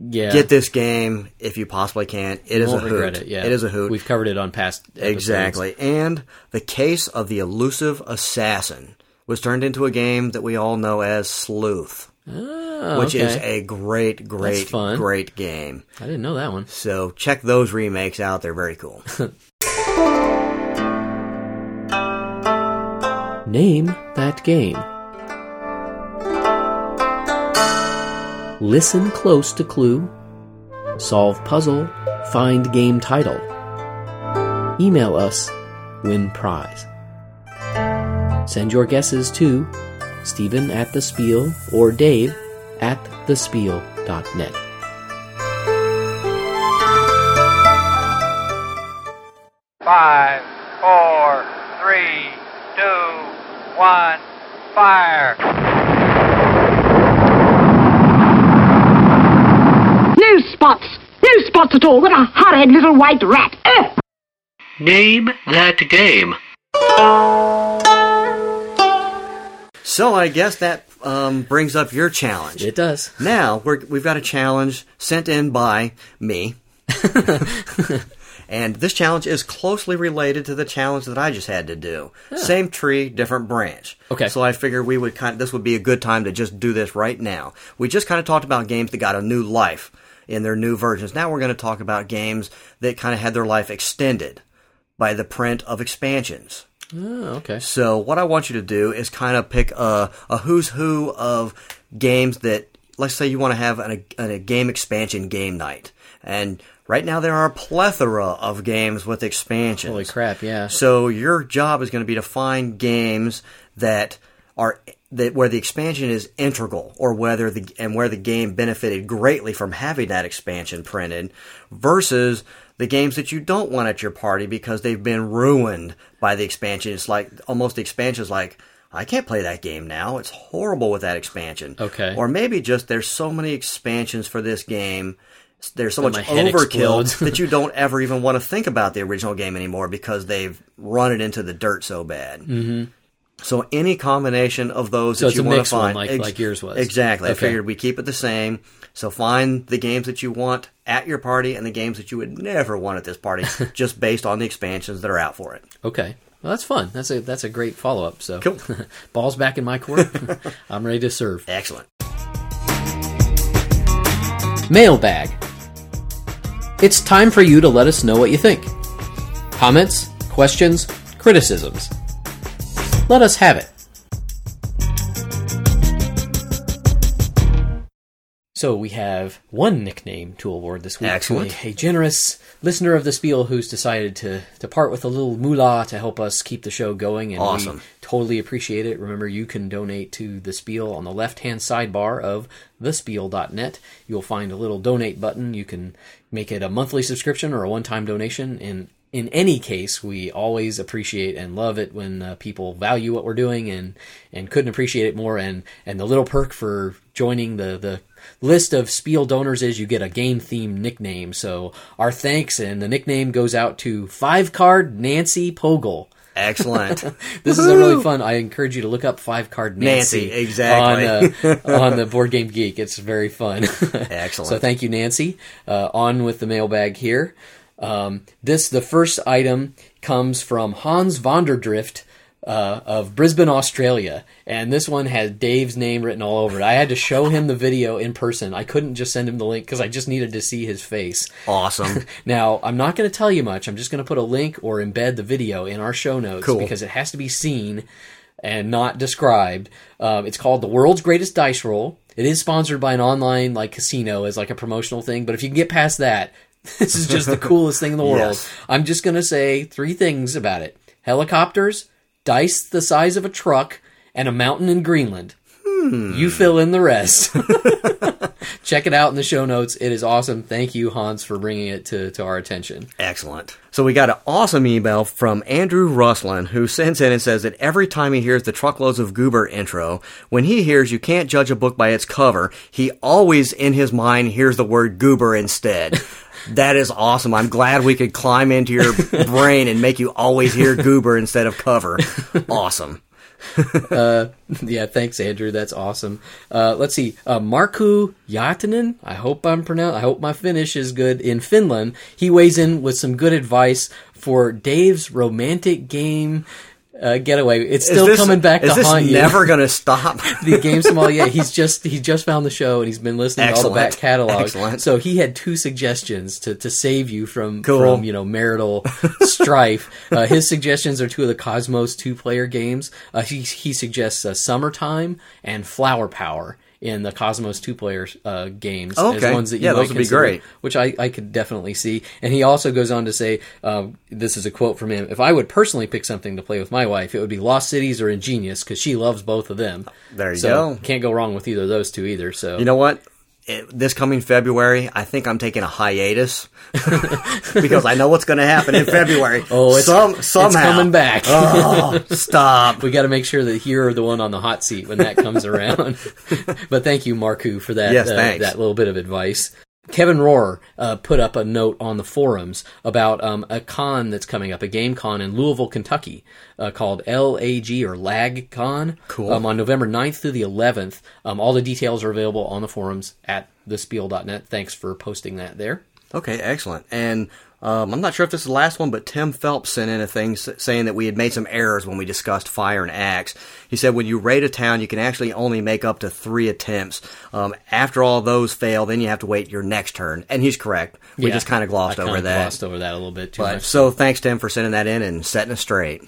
Yeah, Get this game if you possibly can. It is won't a hoot. it. Yeah, It is a hoot. We've covered it on past episodes. Exactly. And The Case of the Elusive Assassin was turned into a game that we all know as Sleuth, Oh, which is a great, great, great game. I didn't know that one. So check those remakes out. They're very cool. Name that game. Listen close to clue. Solve puzzle. Find game title. Email us. Win prize. Send your guesses to Stephen at the Spiel or Dave at thespiel.net. Five, four, three, two, one, fire! No spots! No spots at all! What a horrid little white rat! Ugh! Name that game. so I guess that um, brings up your challenge. It does. Now we're, we've got a challenge sent in by me, and this challenge is closely related to the challenge that I just had to do. Same tree, different branch. Okay. So I figured we would kind. of, this would be a good time to just do this right now. We just kind of talked about games that got a new life in their new versions. Now we're going to talk about games that kind of had their life extended by the print of expansions. Oh, okay. So what I want you to do is kind of pick a, a who's who of games that, let's say you want to have an, a, a game expansion game night. And right now there are a plethora of games with expansions. Holy crap, yeah. So your job is going to be to find games that are that where the expansion is integral or whether the and where the game benefited greatly from having that expansion printed versus the games that you don't want at your party because they've been ruined by the expansion. It's like almost the expansion is like I can't play that game now. It's horrible with that expansion. Okay. Or maybe just there's so many expansions for this game. There's so That much overkill that you don't ever even want to think about the original game anymore because they've run it into the dirt so bad. Mm-hmm. So any combination of those So that you want to find, like- like yours was. Exactly. I figured we keep it the same. So find the games that you want at your party and the games that you would never want at this party, just based on the expansions that are out for it. Okay. Well, that's fun. That's a that's a great follow up. So, Cool. balls back in my court. I'm ready to serve. Excellent. Mailbag. It's time for you to let us know what you think. Comments, questions, criticisms. Let us have it. So we have one nickname to award this week. Excellent. A, a generous listener of the Spiel who's decided to, to part with a little moolah to help us keep the show going. And Awesome. we totally appreciate it. Remember, you can donate to the Spiel on the left hand sidebar of thespiel.net. You'll find a little donate button. You can make it a monthly subscription or a one time donation. And in any case, we always appreciate and love it when uh, people value what we're doing and, and couldn't appreciate it more. And, and the little perk for joining the, the list of Spiel donors is you get a game themed nickname. So our thanks and the nickname goes out to Five Card Nancy Pogel. Excellent. This is a really fun. I encourage you to look up Five Card Nancy, Nancy, exactly. on uh, on the Board Game Geek. It's very fun. Excellent. So thank you, Nancy. Uh, on with the mailbag here. Um, this the first item comes from Hans Vanderdrift uh, of Brisbane, Australia, and this one has Dave's name written all over it. I had to show him the video in person. I couldn't just send him the link because I just needed to see his face. Awesome. Now, I'm not going to tell you much. I'm just going to put a link or embed the video in our show notes Cool. because it has to be seen and not described. Um, it's called the world's greatest dice roll. It is sponsored by an online like casino as like a promotional thing, but if you can get past that, this is just the coolest thing in the world. Yes. I'm just going to say three things about it: helicopters, dice the size of a truck, and a mountain in Greenland. Hmm. You fill in the rest. Check it out in the show notes. It is awesome. Thank you, Hans, for bringing it to, to our attention. Excellent. So we got an awesome email from Andrew Russlin who sends in and says that every time he hears the Truckloads of Goober intro, when he hears you can't judge a book by its cover, he always in his mind hears the word goober instead. That is awesome. I'm glad we could climb into your brain and make you always hear goober instead of cover. Awesome. Yeah, thanks, Andrew. That's awesome. Uh, let's see. Uh, Marku Jatinen. I hope I'm pronounced. I hope my Finnish is good. In Finland, he weighs in with some good advice for Dave's romantic game uh, getaway. It's still this- coming back to haunt you. never going to stop? the game sommelier. He's just he just found the show and he's been listening to all the back Excellent. catalog. Excellent. So he had two suggestions to, to save you from Cool. from you know marital strife. Uh, his suggestions are two of the Cosmos two player games. Uh, he he suggests uh, Summertime and Flower Power. In the Cosmos two player uh, games, Okay. as ones that you Yeah, those would be great. which I, I could definitely see. And he also goes on to say, um, this is a quote from him: "If I would personally pick something to play with my wife, it would be Lost Cities or Ingenious because she loves both of them." There you so go. Can't go wrong with either of those two either. So You know what? It, this coming February, I think I'm taking a hiatus because I know what's going to happen in February. Oh, it's- Some, it's somehow. coming back. Oh, stop. we got to make sure that you're the one on the hot seat when that comes around. but thank you, Marku, for that Yes, uh, that little bit of advice. Kevin Rohr uh, put up a note on the forums about um, a con that's coming up, a game con in Louisville, Kentucky, uh, called LAG or LAG Con. Cool. Um, on November 9th through the 11th. Um, all the details are available on the forums at thespiel.net. Thanks for posting that there. Okay, excellent. And um, I'm not sure if this is the last one, but Tim Phelps sent in a thing saying that we had made some errors when we discussed fire and axe. He said when you raid a town, you can actually only make up to three attempts. Um, after all those fail, then you have to wait your next turn. And he's correct. We Yeah, just kind of glossed over that. Glossed over that a little bit too But, much. so thanks, Tim, for sending that in and setting us straight.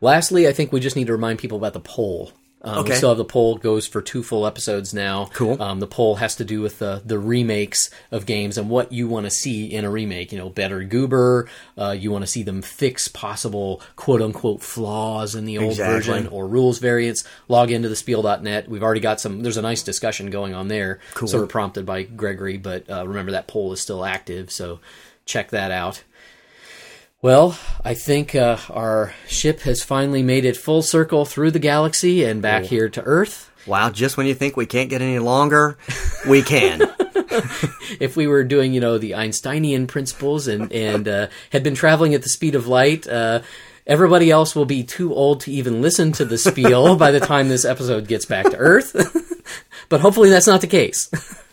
Lastly, I think we just need to remind people about the poll. Um, Okay. We still have the poll goes for two full episodes now. Cool. Um, the poll has to do with the the remakes of games and what you want to see in a remake. You know, better goober. Uh, you want to see them fix possible quote unquote flaws in the old Exactly. version or rules variants. Log into the spiel.net. We've already got some. There's a nice discussion going on there. Cool. Sort of prompted by Gregory, but uh, remember that poll is still active. So check that out. Well, I think uh, our ship has finally made it full circle through the galaxy and back here to Earth. Wow, just when you think we can't get any longer, we can. If we were doing, you know, the Einsteinian principles and and uh, had been traveling at the speed of light, uh, everybody else will be too old to even listen to the spiel by the time this episode gets back to Earth. but hopefully, that's not the case.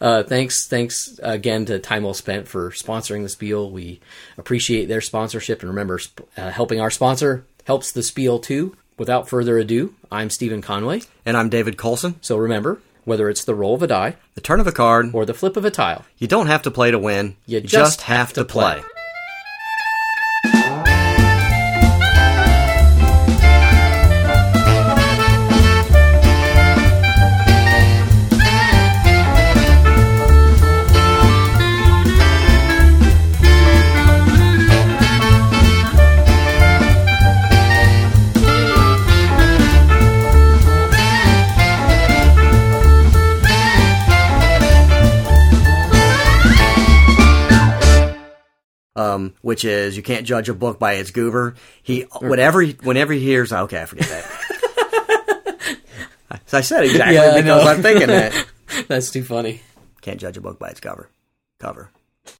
Uh, thanks, thanks again to Time Well Spent for sponsoring the Spiel. We appreciate their sponsorship, and remember, sp- uh, helping our sponsor helps the Spiel too. Without further ado, I'm Stephen Conway. and I'm David Colson. So remember, whether it's the roll of a die The turn of a card, or the flip of a tile, you don't have to play to win. You just have to play. Um, which is you can't judge a book by its goober. He whatever he, whenever he hears okay, I forget that. so I said exactly Yeah, I because know. I'm thinking that that's too funny. can't judge a book by its cover. Cover.